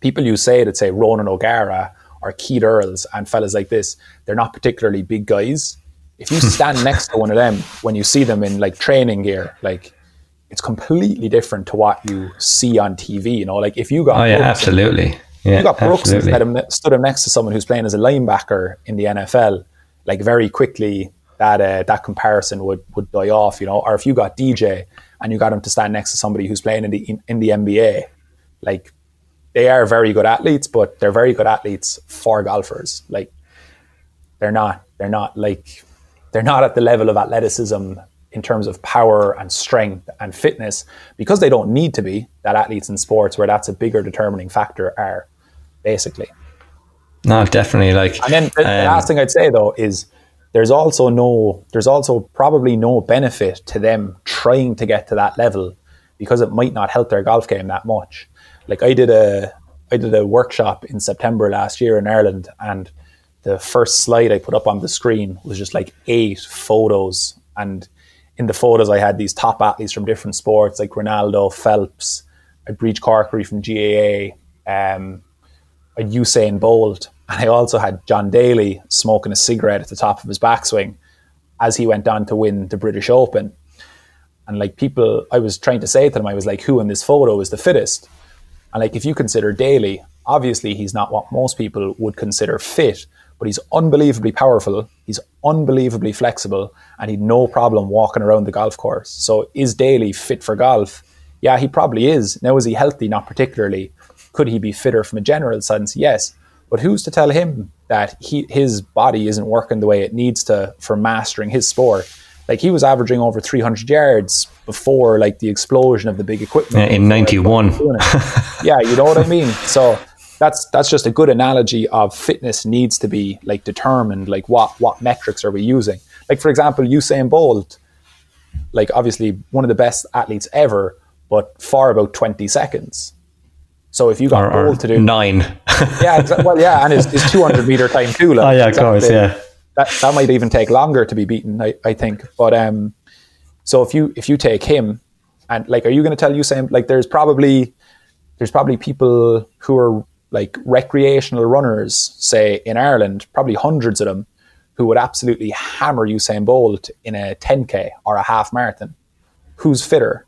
people you say that say Ronan O'Gara or Keith Earls and fellas like this, they're not particularly big guys. If you stand next to one of them when you see them in like training gear, like it's completely different to what you see on TV. You know, like if you got oh yeah, Brooks absolutely. And, yeah, you got Brooks absolutely. and stood him next to someone who's playing as a linebacker in the NFL, like very quickly that uh, that comparison would would die off. You know, or if you got DJ and you got him to stand next to somebody who's playing in the in, in the NBA, like they are very good athletes, but they're very good athletes for golfers. Like they're not they're not like they're not at the level of athleticism in terms of power and strength and fitness because they don't need to be that athletes in sports where that's a bigger determining factor are basically. No, definitely. Like, and then the, um, the last thing I'd say though is there's also no, there's also probably no benefit to them trying to get to that level because it might not help their golf game that much. Like I did a I did a workshop in September last year in Ireland, and the first slide I put up on the screen was just like eight photos, and in the photos I had these top athletes from different sports like Ronaldo, Phelps, I Briege Corkery from GAA, um, Usain Bolt, and I also had John Daly smoking a cigarette at the top of his backswing as he went on to win the British Open. And like people, I was trying to say to them, I was like, who in this photo is the fittest? And like, if you consider Daly, obviously he's not what most people would consider fit, but he's unbelievably powerful. He's unbelievably flexible, and he'd no problem walking around the golf course. So, is Daly fit for golf? Yeah, he probably is. Now, is he healthy? Not particularly. Could he be fitter from a general sense? Yes. But who's to tell him that he, his body isn't working the way it needs to for mastering his sport? Like he was averaging over 300 yards before like the explosion of the big equipment in 91. yeah, you know what I mean. So that's that's just a good analogy of fitness needs to be like determined. Like what what metrics are we using? Like for example, Usain Bolt, like obviously one of the best athletes ever, but for about 20 seconds. So if you got Or, or to do nine. yeah, exa- well, yeah, and his, his 200 meter time too. Like, Oh, yeah, of course, yeah. That, that might even take longer to be beaten, I, I think. But um, so if you if you take him, and like, are you going to tell you Usain like there's probably there's probably people who are like recreational runners, say in Ireland, probably hundreds of them, who would absolutely hammer Usain Bolt in a 10k or a half marathon. Who's fitter?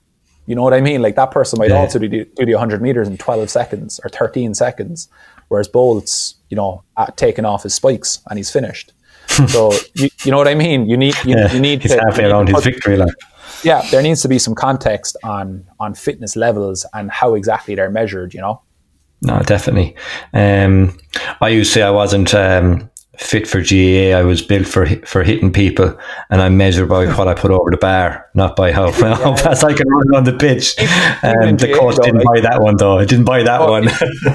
You know what I mean? Like that person might Yeah. also do, do the 100 meters in 12 seconds or 13 seconds, whereas Bolt's, you know, at, taking off his spikes and he's finished. so you, you know what I mean? You need you, Yeah, you need he's to, halfway around his victory lap. yeah, there needs to be some context on on fitness levels and how exactly they're measured. You know. No, definitely. Um, I used to say I wasn't um, fit for GAA. I was built for for hitting people, and I measure by what I put over the bar, not by how, how fast I can run on the pitch. Um, the GAA coach though, didn't like- buy that one though. I didn't buy that one.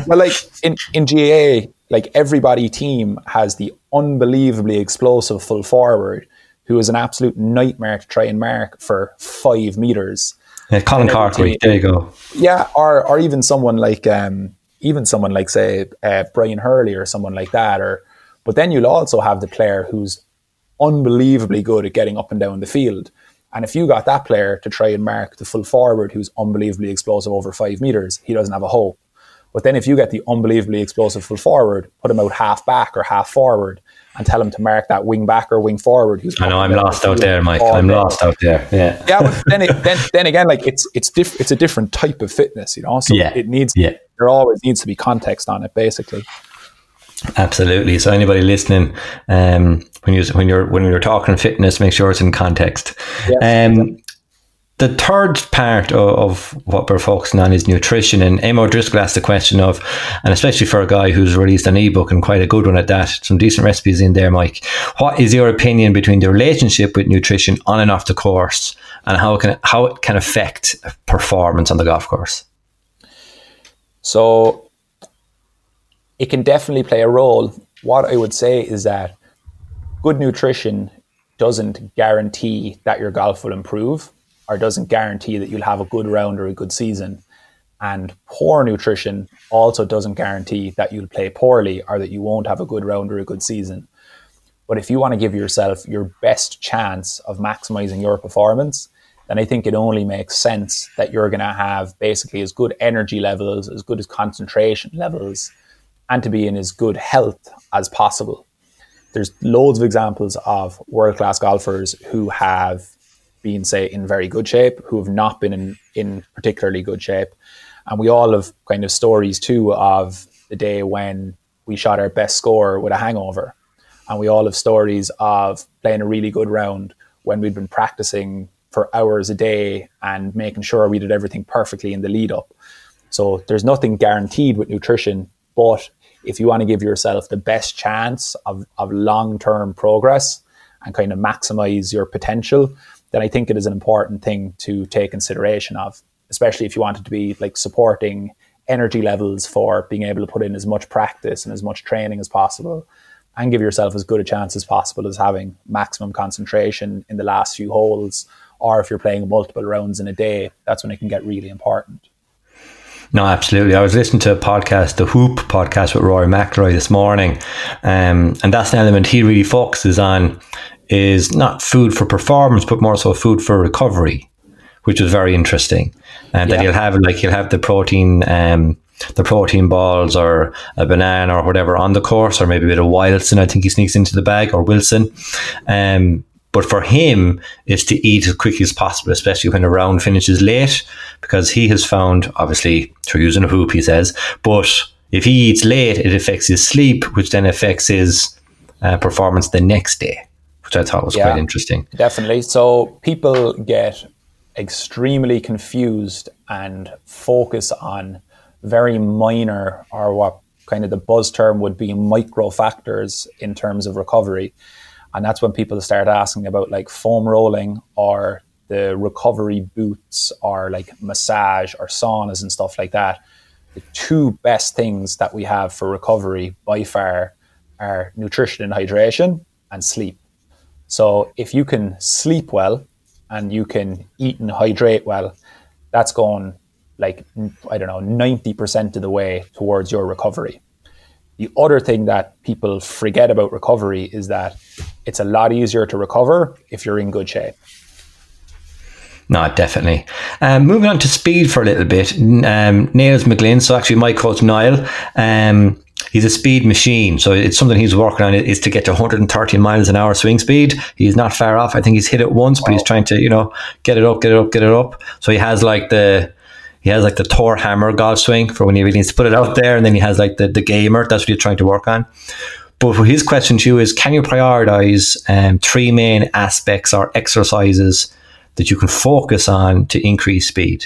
well, like in in GAA, like everybody team has the unbelievably explosive full forward who is an absolute nightmare to try and mark for five meters. Yeah, Colin every There you go. Yeah, or or even someone like um, even someone like say uh, Brian Hurley or someone like that. Or but then you'll also have the player who's unbelievably good at getting up and down the field. And if you got that player to try and mark the full forward who's unbelievably explosive over five meters, he doesn't have a hope. But then if you get the unbelievably explosive full forward, put him out half back or half forward, and tell him to mark that wing back or wing forward, who's I know I'm lost out there, Mike. I'm lost out there. Yeah. yeah, but then, it, then then again, like it's it's diff- it's a different type of fitness, you know. So Yeah, it needs yeah. there always needs to be context on it, basically. Absolutely. So anybody listening, um, when you when you're when you're talking fitness, make sure it's in context. Um, the third part of, of what we're focusing on is nutrition. And Emma Driscoll asked the question of, and especially for a guy who's released an ebook and quite a good one at that, some decent recipes in there, Mike. What is your opinion between the relationship with nutrition on and off the course, and how it can how it can affect performance on the golf course? So it can definitely play a role. What I would say is that good nutrition doesn't guarantee that your golf will improve or doesn't guarantee that you'll have a good round or a good season. And poor nutrition also doesn't guarantee that you'll play poorly or that you won't have a good round or a good season. But if you want to give yourself your best chance of maximizing your performance, then I think it only makes sense that you're going to have basically as good energy levels, as good as concentration levels, and to be in as good health as possible. There's loads of examples of world class golfers who have been, say, in very good shape, who have not been in, in particularly good shape. And we all have kind of stories too of the day when we shot our best score with a hangover. And we all have stories of playing a really good round when we'd been practicing for hours a day and making sure we did everything perfectly in the lead up. So there's nothing guaranteed with nutrition, but if you want to give yourself the best chance of, of long term progress and kind of maximize your potential, then I think it is an important thing to take consideration of, especially if you want it to be like supporting energy levels for being able to put in as much practice and as much training as possible and give yourself as good a chance as possible as having maximum concentration in the last few holes or if you're playing multiple rounds in a day that's when it can get really important No, absolutely. I was listening to a podcast, the Whoop podcast with Rory McIlroy this morning, um, and that's an element he really focuses on is not food for performance, but more so food for recovery, which was very interesting. And Yeah. that he'll have like he'll have the protein, um, the protein balls or a banana or whatever on the course, or maybe a bit of Wilson. I think he sneaks into the bag or Wilson. Um, but for him, is to eat as quickly as possible, especially when a round finishes late, because he has found, obviously, through using a Whoop, he says, but if he eats late, it affects his sleep, which then affects his uh, performance the next day, which I thought was Yeah. quite interesting. Definitely. So people get extremely confused and focus on very minor or what kind of the buzz term would be micro factors in terms of recovery. And that's when people start asking about like foam rolling or the recovery boots or like massage or saunas and stuff like that. The two best things that we have for recovery by far are nutrition and hydration and sleep. So if you can sleep well and you can eat and hydrate well, that's going like I don't know, 90% of the way towards your recovery. The other thing that people forget about recovery is that it's a lot easier to recover if you're in good shape. No, definitely. Um, moving on to speed for a little bit. Um, Niall McGlynn, so actually my coach Niall, um, he's a speed machine. So it's something he's working on is to get to 130 miles an hour swing speed. He's not far off. I think he's hit it once, but he's trying to, you know, get it up, get it up, get it up. So he has like the he has like the Thor hammer golf swing for when he really needs to put it out there, and then he has like the, the gamer. That's what he's trying to work on. But his question to you is: Can you prioritize um, three main aspects or exercises that you can focus on to increase speed?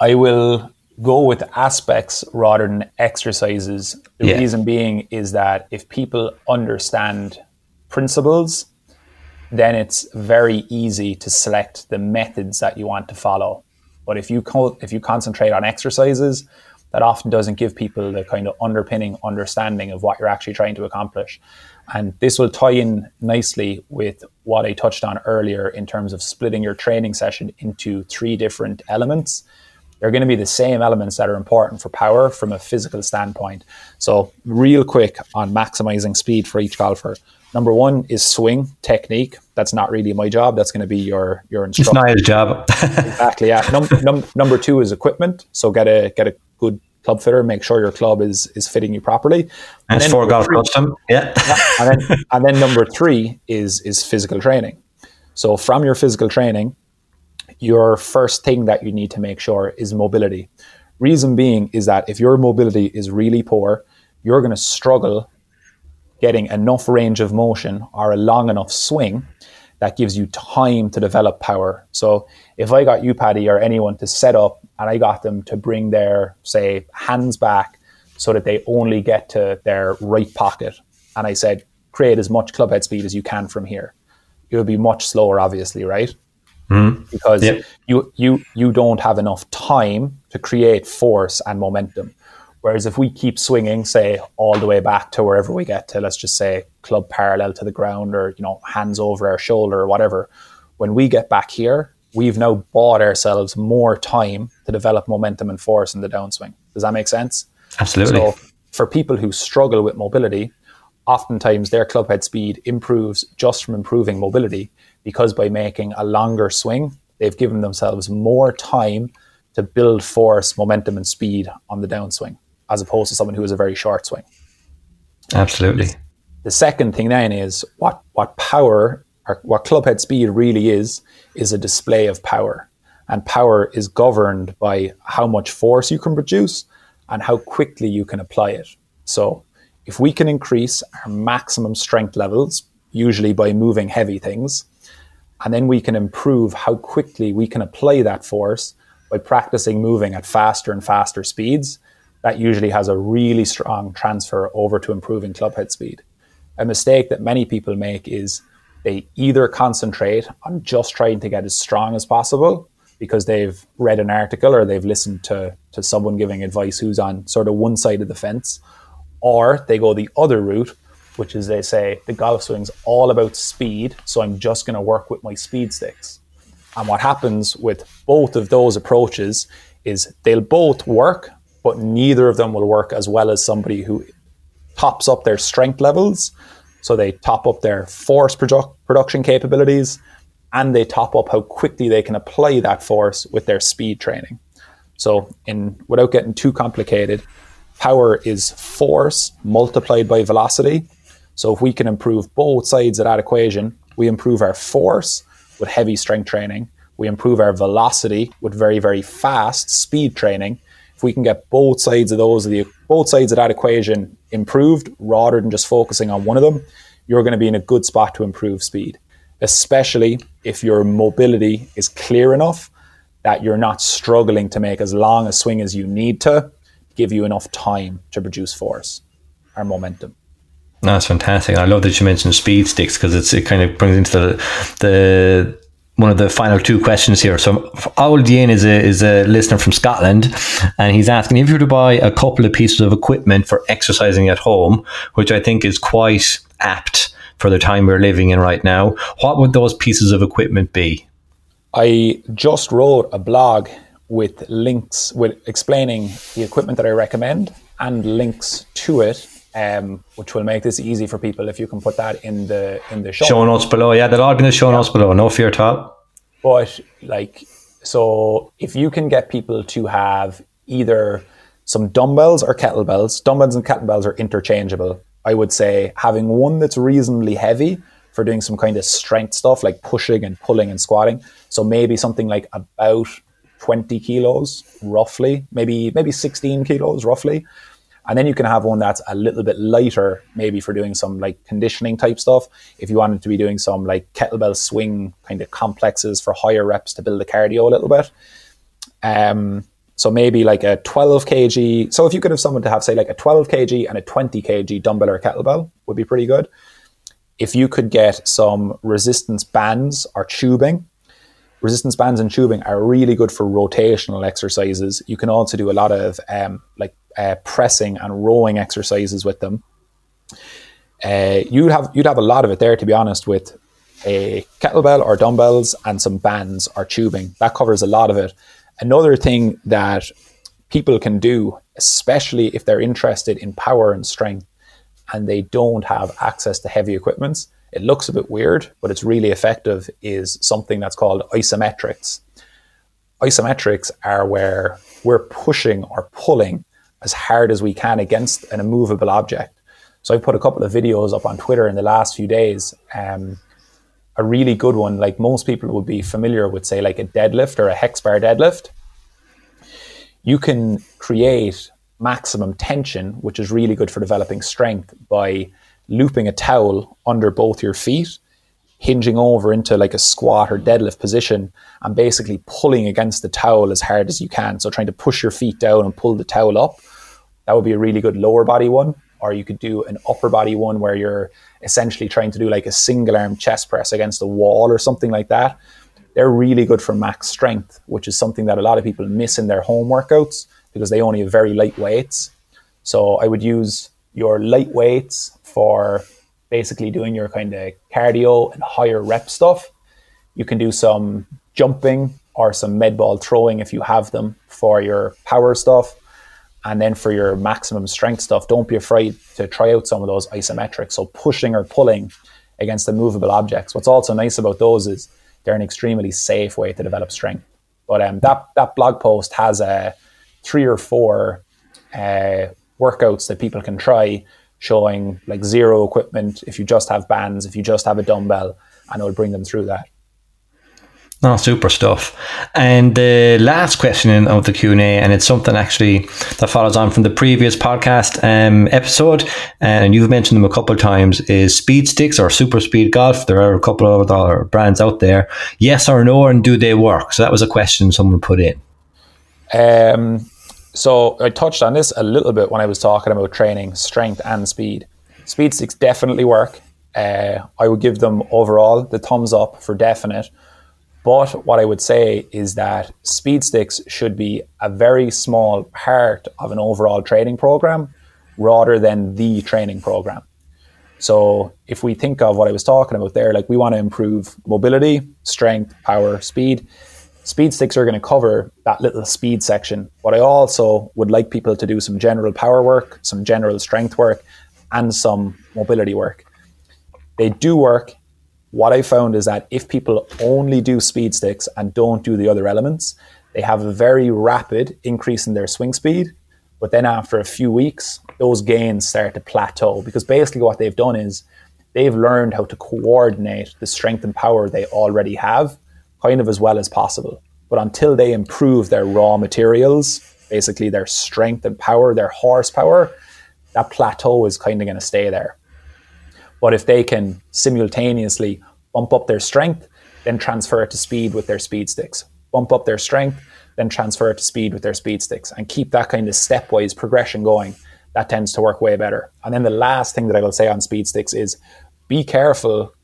I will go with aspects rather than exercises. The Yeah. reason being is that if people understand principles, then it's very easy to select the methods that you want to follow. But if you co- if you concentrate on exercises, that often doesn't give people the kind of underpinning understanding of what you're actually trying to accomplish. And this will tie in nicely with what I touched on earlier in terms of splitting your training session into three different elements they're going to be the same elements that are important for power from a physical standpoint. So, real quick on maximizing speed for each golfer. Number one is swing technique. That's not really my job. That's going to be your your It's not his job. Exactly. Yeah. Num- num- number two is equipment. So get a get a good club fitter. Make sure your club is is fitting you properly. and it's then for golf three- custom. Yeah. and then and then number three is is physical training. So from your physical training, your first thing that you need to make sure is mobility. Reason being is that if your mobility is really poor, you're going to struggle getting enough range of motion or a long enough swing that gives you time to develop power. So if I got you, Paddy, or anyone to set up and I got them to bring their, say, hands back so that they only get to their right pocket, and I said, create as much club head speed as you can from here, it would be much slower, obviously, right? Mm-hmm. Because Yep. you, you, you don't have enough time to create force and momentum. Whereas if we keep swinging, say all the way back to wherever we get to, let's just say club parallel to the ground or you know hands over our shoulder or whatever, when we get back here, we've now bought ourselves more time to develop momentum and force in the downswing. Does that make sense? Absolutely. So for people who struggle with mobility, oftentimes their club head speed improves just from improving mobility because by making a longer swing, they've given themselves more time to build force, momentum, and speed on the downswing, as opposed to someone who has a very short swing. Absolutely. The second thing then is what what power or what clubhead speed really is is a display of power, and power is governed by how much force you can produce and how quickly you can apply it. So, if we can increase our maximum strength levels, usually by moving heavy things, and then we can improve how quickly we can apply that force by practicing moving at faster and faster speeds, that usually has a really strong transfer over to improving club head speed. A mistake that many people make is they either concentrate on just trying to get as strong as possible because they've read an article or they've listened to, to someone giving advice who's on sort of one side of the fence, or they go the other route, which is they say the golf swing's all about speed, so I'm just going to work with my speed sticks. And what happens with both of those approaches is they'll both work, but neither of them will work as well as somebody who tops up their strength levels. So they top up their force produ- production capabilities and they top up how quickly they can apply that force with their speed training. So, in without getting too complicated, power is force multiplied by velocity. So, if we can improve both sides of that equation, we improve our force with heavy strength training, we improve our velocity with very, very fast speed training. If we can get both sides of those, of the both sides of that equation improved, rather than just focusing on one of them, you're going to be in a good spot to improve speed, especially if your mobility is clear enough that you're not struggling to make as long a swing as you need to give you enough time to produce force or momentum. That's fantastic. I love that you mentioned speed sticks because it's it kind of brings into the the one of the final two questions here. So, Owl Dean is a is a listener from Scotland, and he's asking if you were to buy a couple of pieces of equipment for exercising at home, which I think is quite apt for the time we're living in right now. What would those pieces of equipment be? I just wrote a blog with links with explaining the equipment that I recommend and links to it um, which will make this easy for people if you can put that in the in the show, show notes below. Yeah, they'll all be in the show notes below. No fear, top. But like, so if you can get people to have either some dumbbells or kettlebells, dumbbells and kettlebells are interchangeable. I would say having one that's reasonably heavy for doing some kind of strength stuff like pushing and pulling and squatting. So maybe something like about 20 kilos roughly, maybe maybe 16 kilos roughly and then you can have one that's a little bit lighter, maybe for doing some like conditioning type stuff. If you wanted to be doing some like kettlebell swing kind of complexes for higher reps to build the cardio a little bit. Um, so maybe like a 12 kg. So if you could have someone to have say like a 12 kg and a 20 kg dumbbell or kettlebell would be pretty good. If you could get some resistance bands or tubing, resistance bands and tubing are really good for rotational exercises. You can also do a lot of um, like uh, pressing and rowing exercises with them. Uh, you'd have you'd have a lot of it there, to be honest, with a kettlebell or dumbbells and some bands or tubing. That covers a lot of it. Another thing that people can do, especially if they're interested in power and strength, and they don't have access to heavy equipments, it looks a bit weird, but it's really effective. Is something that's called isometrics. Isometrics are where we're pushing or pulling as hard as we can against an immovable object. So I've put a couple of videos up on Twitter in the last few days. Um, a really good one, like most people would be familiar with, say, like a deadlift or a hex bar deadlift. You can create maximum tension, which is really good for developing strength, by looping a towel under both your feet, hinging over into like a squat or deadlift position, and basically pulling against the towel as hard as you can. So trying to push your feet down and pull the towel up. That would be a really good lower body one. Or you could do an upper body one where you're essentially trying to do like a single arm chest press against a wall or something like that. They're really good for max strength, which is something that a lot of people miss in their home workouts because they only have very light weights. So I would use your light weights for basically doing your kind of cardio and higher rep stuff. You can do some jumping or some med ball throwing if you have them for your power stuff. And then for your maximum strength stuff, don't be afraid to try out some of those isometrics. So pushing or pulling against the movable objects. What's also nice about those is they're an extremely safe way to develop strength. But um, that that blog post has a uh, three or four uh, workouts that people can try, showing like zero equipment. If you just have bands, if you just have a dumbbell, and it'll bring them through that. No, super stuff. And the last question of the Q and A, and it's something actually that follows on from the previous podcast um, episode, and you've mentioned them a couple of times. Is speed sticks or super speed golf? There are a couple of other brands out there. Yes or no, and do they work? So that was a question someone put in. Um, so I touched on this a little bit when I was talking about training strength and speed. Speed sticks definitely work. Uh, I would give them overall the thumbs up for definite but what I would say is that speed sticks should be a very small part of an overall training program rather than the training program. So if we think of what I was talking about there, like we want to improve mobility, strength, power, speed, Speed sticks are going to cover that little speed section, but I also would like people to do some general power work, some general strength work, and some mobility work. They do work. What I found is that if people only do speed sticks and don't do the other elements, they have a very rapid increase in their swing speed. But then after a few weeks, those gains start to plateau because basically what they've done is they've learned how to coordinate the strength and power they already have kind of as well as possible. But until they improve their raw materials, basically their strength and power, their horsepower, that plateau is kind of going to stay there. But if they can simultaneously bump up their strength, then transfer it to speed with their speed sticks, bump up their strength, then transfer it to speed with their speed sticks, and keep that kind of stepwise progression going, that tends to work way better. And then the last thing that I will say on speed sticks is be careful,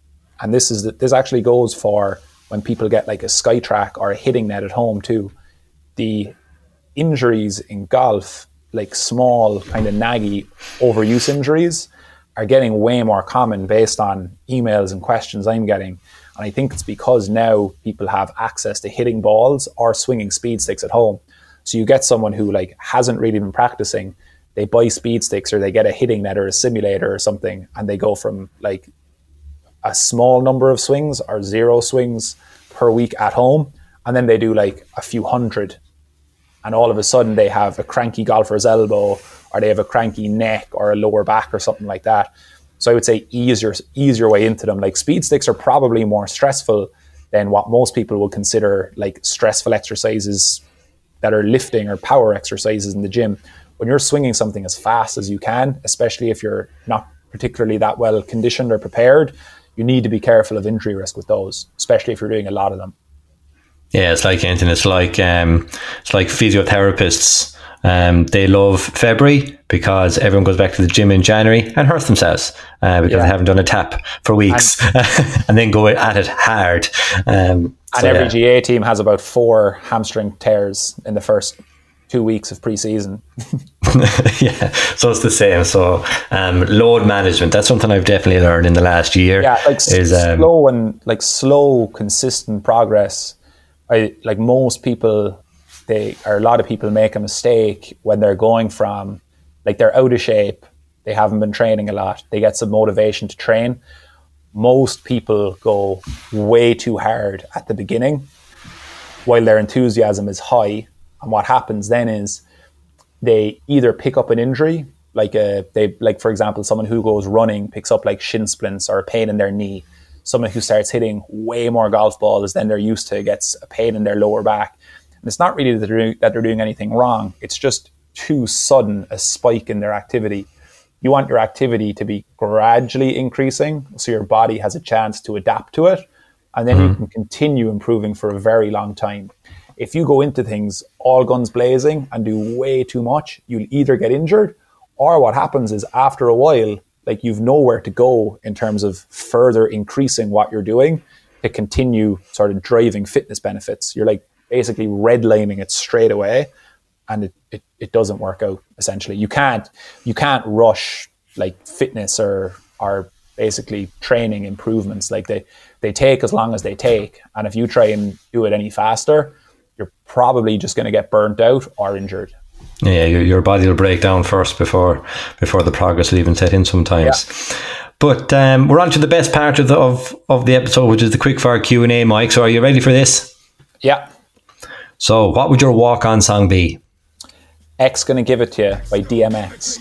and this is this actually goes for when people get like a SkyTrak or a hitting net at home too. The injuries in golf, like small kind of naggy overuse injuries, are getting way more common based on emails and questions I'm getting. And I think it's because now people have access to hitting balls or swinging speed sticks at home. So you get someone who like hasn't really been practicing, they buy speed sticks or they get a hitting net or a simulator or something, and they go from like a small number of swings or zero swings per week at home, and then they do like a few hundred, and all of a sudden they have a cranky golfer's elbow or they have a cranky neck or a lower back or something like that. So I would say easier easier way into them. Like speed sticks are probably more stressful than what most people would consider like stressful exercises that are lifting or power exercises in the gym. When you're swinging something as fast as you can, especially if you're not particularly that well conditioned or prepared, you need to be careful of injury risk with those, especially if you're doing a lot of them. Yeah, it's like anything. It's like um, it's like physiotherapists. Um, they love February because everyone goes back to the gym in January and hurts themselves uh, because Yeah. they haven't done a tap for weeks, and, then go at it hard. Um, And so, every yeah. GAA team has about four hamstring tears in the first two weeks of preseason. yeah, so it's the same. So um, load management. That's something I've definitely learned in the last year. Yeah, like is um, slow and like slow, consistent progress. I like most people, they or a lot of people make a mistake when they're going from like they're out of shape, they haven't been training a lot, they get some motivation to train. Most people go way too hard at the beginning while their enthusiasm is high. And what happens then is they either pick up an injury, like a they like for example, someone who goes running picks up like shin splints or a pain in their knee. Someone who starts hitting way more golf balls than they're used to gets a pain in their lower back. And it's not really that they're, doing, that they're doing anything wrong. It's just too sudden a spike in their activity. You want your activity to be gradually increasing so your body has a chance to adapt to it. And then you mm-hmm. can continue improving for a very long time if you go into things all guns blazing and do way too much, you'll either get injured or what happens is after a while, like you've nowhere to go in terms of further increasing what you're doing to continue sort of driving fitness benefits. You're like basically redlining it straight away and it, it, it doesn't work out essentially. You can't you can't rush like fitness or or basically training improvements. Like they they take as long as they take. And if you try and do it any faster, you're probably just going to get burnt out or injured. Yeah, your, your body will break down first before before the progress will even set in sometimes. But um, we're on to the best part of the of, of the episode, which is the quickfire Q and A. Mike, so are you ready for this? Yeah. So, what would your walk on song be? X going to give it to you by DMX.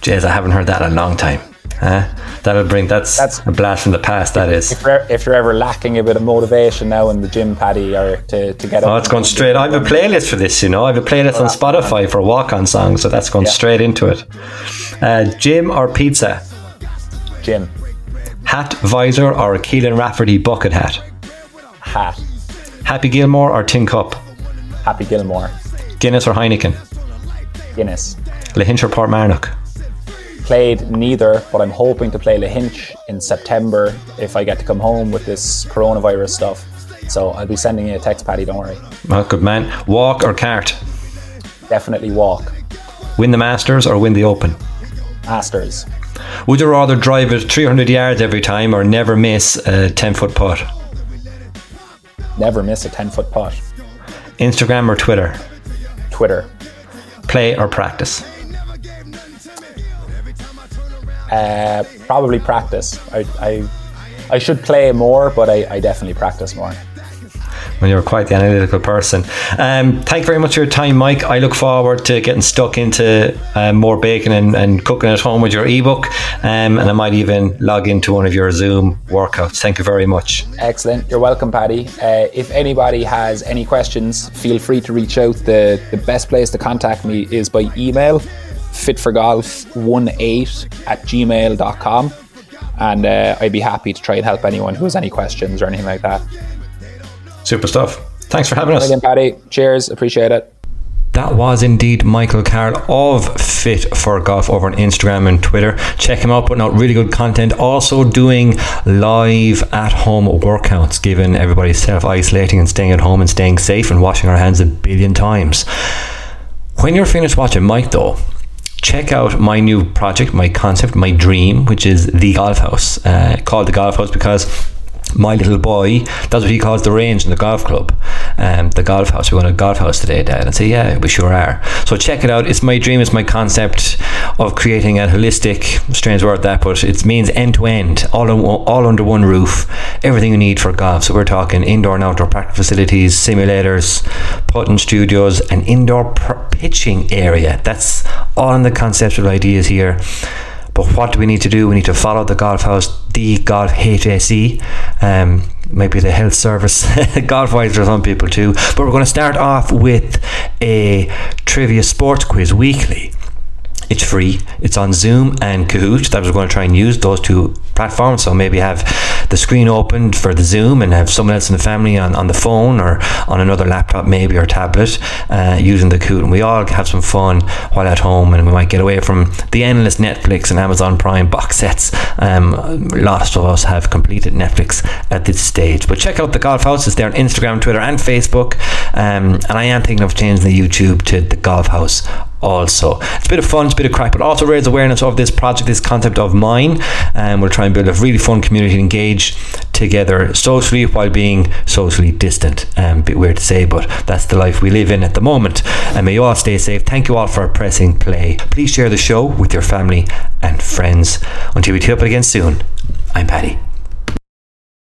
Jeez, I haven't heard that in a long time. Huh? That'll bring that's, That's- a blast from the past. That is. If you're, if you're ever lacking a bit of motivation now in the gym, Paddy, or to, to get Oh, it's going straight. I have a playlist for this. You know, I have a playlist on Spotify for walk on songs, so that's going Yeah. straight into it. Uh, gym or pizza? gym Hat, visor, or a Keelan Rafferty bucket hat? hat. Happy Gilmore or Tin Cup? Happy Gilmore, Guinness or Heineken? Guinness. Lahinch or Portmarnock? Played neither, but I'm hoping to play Lahinch in September if I get to come home with this coronavirus stuff. So I'll be sending you a text, Paddy. Don't worry. Oh, good man. Walk or cart? Definitely walk. Win the Masters or win the Open? Masters. Would you rather drive it 300 yards every time or never miss a 10 foot putt? never miss a 10 foot putt. Instagram or Twitter? Twitter. Play or practice? Uh, probably practice. I, I, I should play more, but I, I definitely practice more. Well, you're quite the analytical person. Um, thank you very much for your time, Mike. I look forward to getting stuck into uh, more baking and, and, cooking at home with your ebook. Um, and I might even log into one of your Zoom workouts. Thank you very much. Excellent. You're welcome, Paddy. Uh, if anybody has any questions, feel free to reach out. The, the best place to contact me is by email fitforgolf18 at gmail.com. And uh, I'd be happy to try and help anyone who has any questions or anything like that. Super stuff. Thanks for having us. Brilliant, Paddy. Cheers. Appreciate it. That was indeed Michael Carroll of Fit for Golf over on Instagram and Twitter. Check him out, putting out really good content. Also doing live at home workouts, given everybody self isolating and staying at home and staying safe and washing our hands a billion times. When you're finished watching Mike, though, check out my new project, my concept, my dream, which is the Golf House. Uh, called the Golf House because my little boy, that's what he calls the range in the golf club, um, the golf house. We're going to golf house today, Dad. And say, yeah, we sure are. So check it out. It's my dream. It's my concept of creating a holistic, strange word that, but it means end to end, all all under one roof. Everything you need for golf. So we're talking indoor and outdoor practice facilities, simulators, putting studios, an indoor pr- pitching area. That's all in the conceptual ideas here. But what do we need to do? We need to follow the Golf House, the Golf HSE, um, maybe the health service, golf wise for some people too. But we're going to start off with a trivia sports quiz weekly. It's free. It's on Zoom and Kahoot. That was going to try and use those two platforms. So maybe have the screen opened for the Zoom and have someone else in the family on, on the phone or on another laptop, maybe or tablet, uh, using the Kahoot. And we all have some fun while at home, and we might get away from the endless Netflix and Amazon Prime box sets. Um, lots of us have completed Netflix at this stage. But check out the Golf House. It's there on Instagram, Twitter, and Facebook. Um, and I am thinking of changing the YouTube to the Golf House also. It's a bit of fun, it's a bit of crack, but also raise awareness of this project, this concept of mine. And we'll try and build a really fun community and engage together socially while being socially distant. Um, bit weird to say, but that's the life we live in at the moment. And may you all stay safe. Thank you all for pressing play. Please share the show with your family and friends. Until we tee up again soon, I'm Paddy.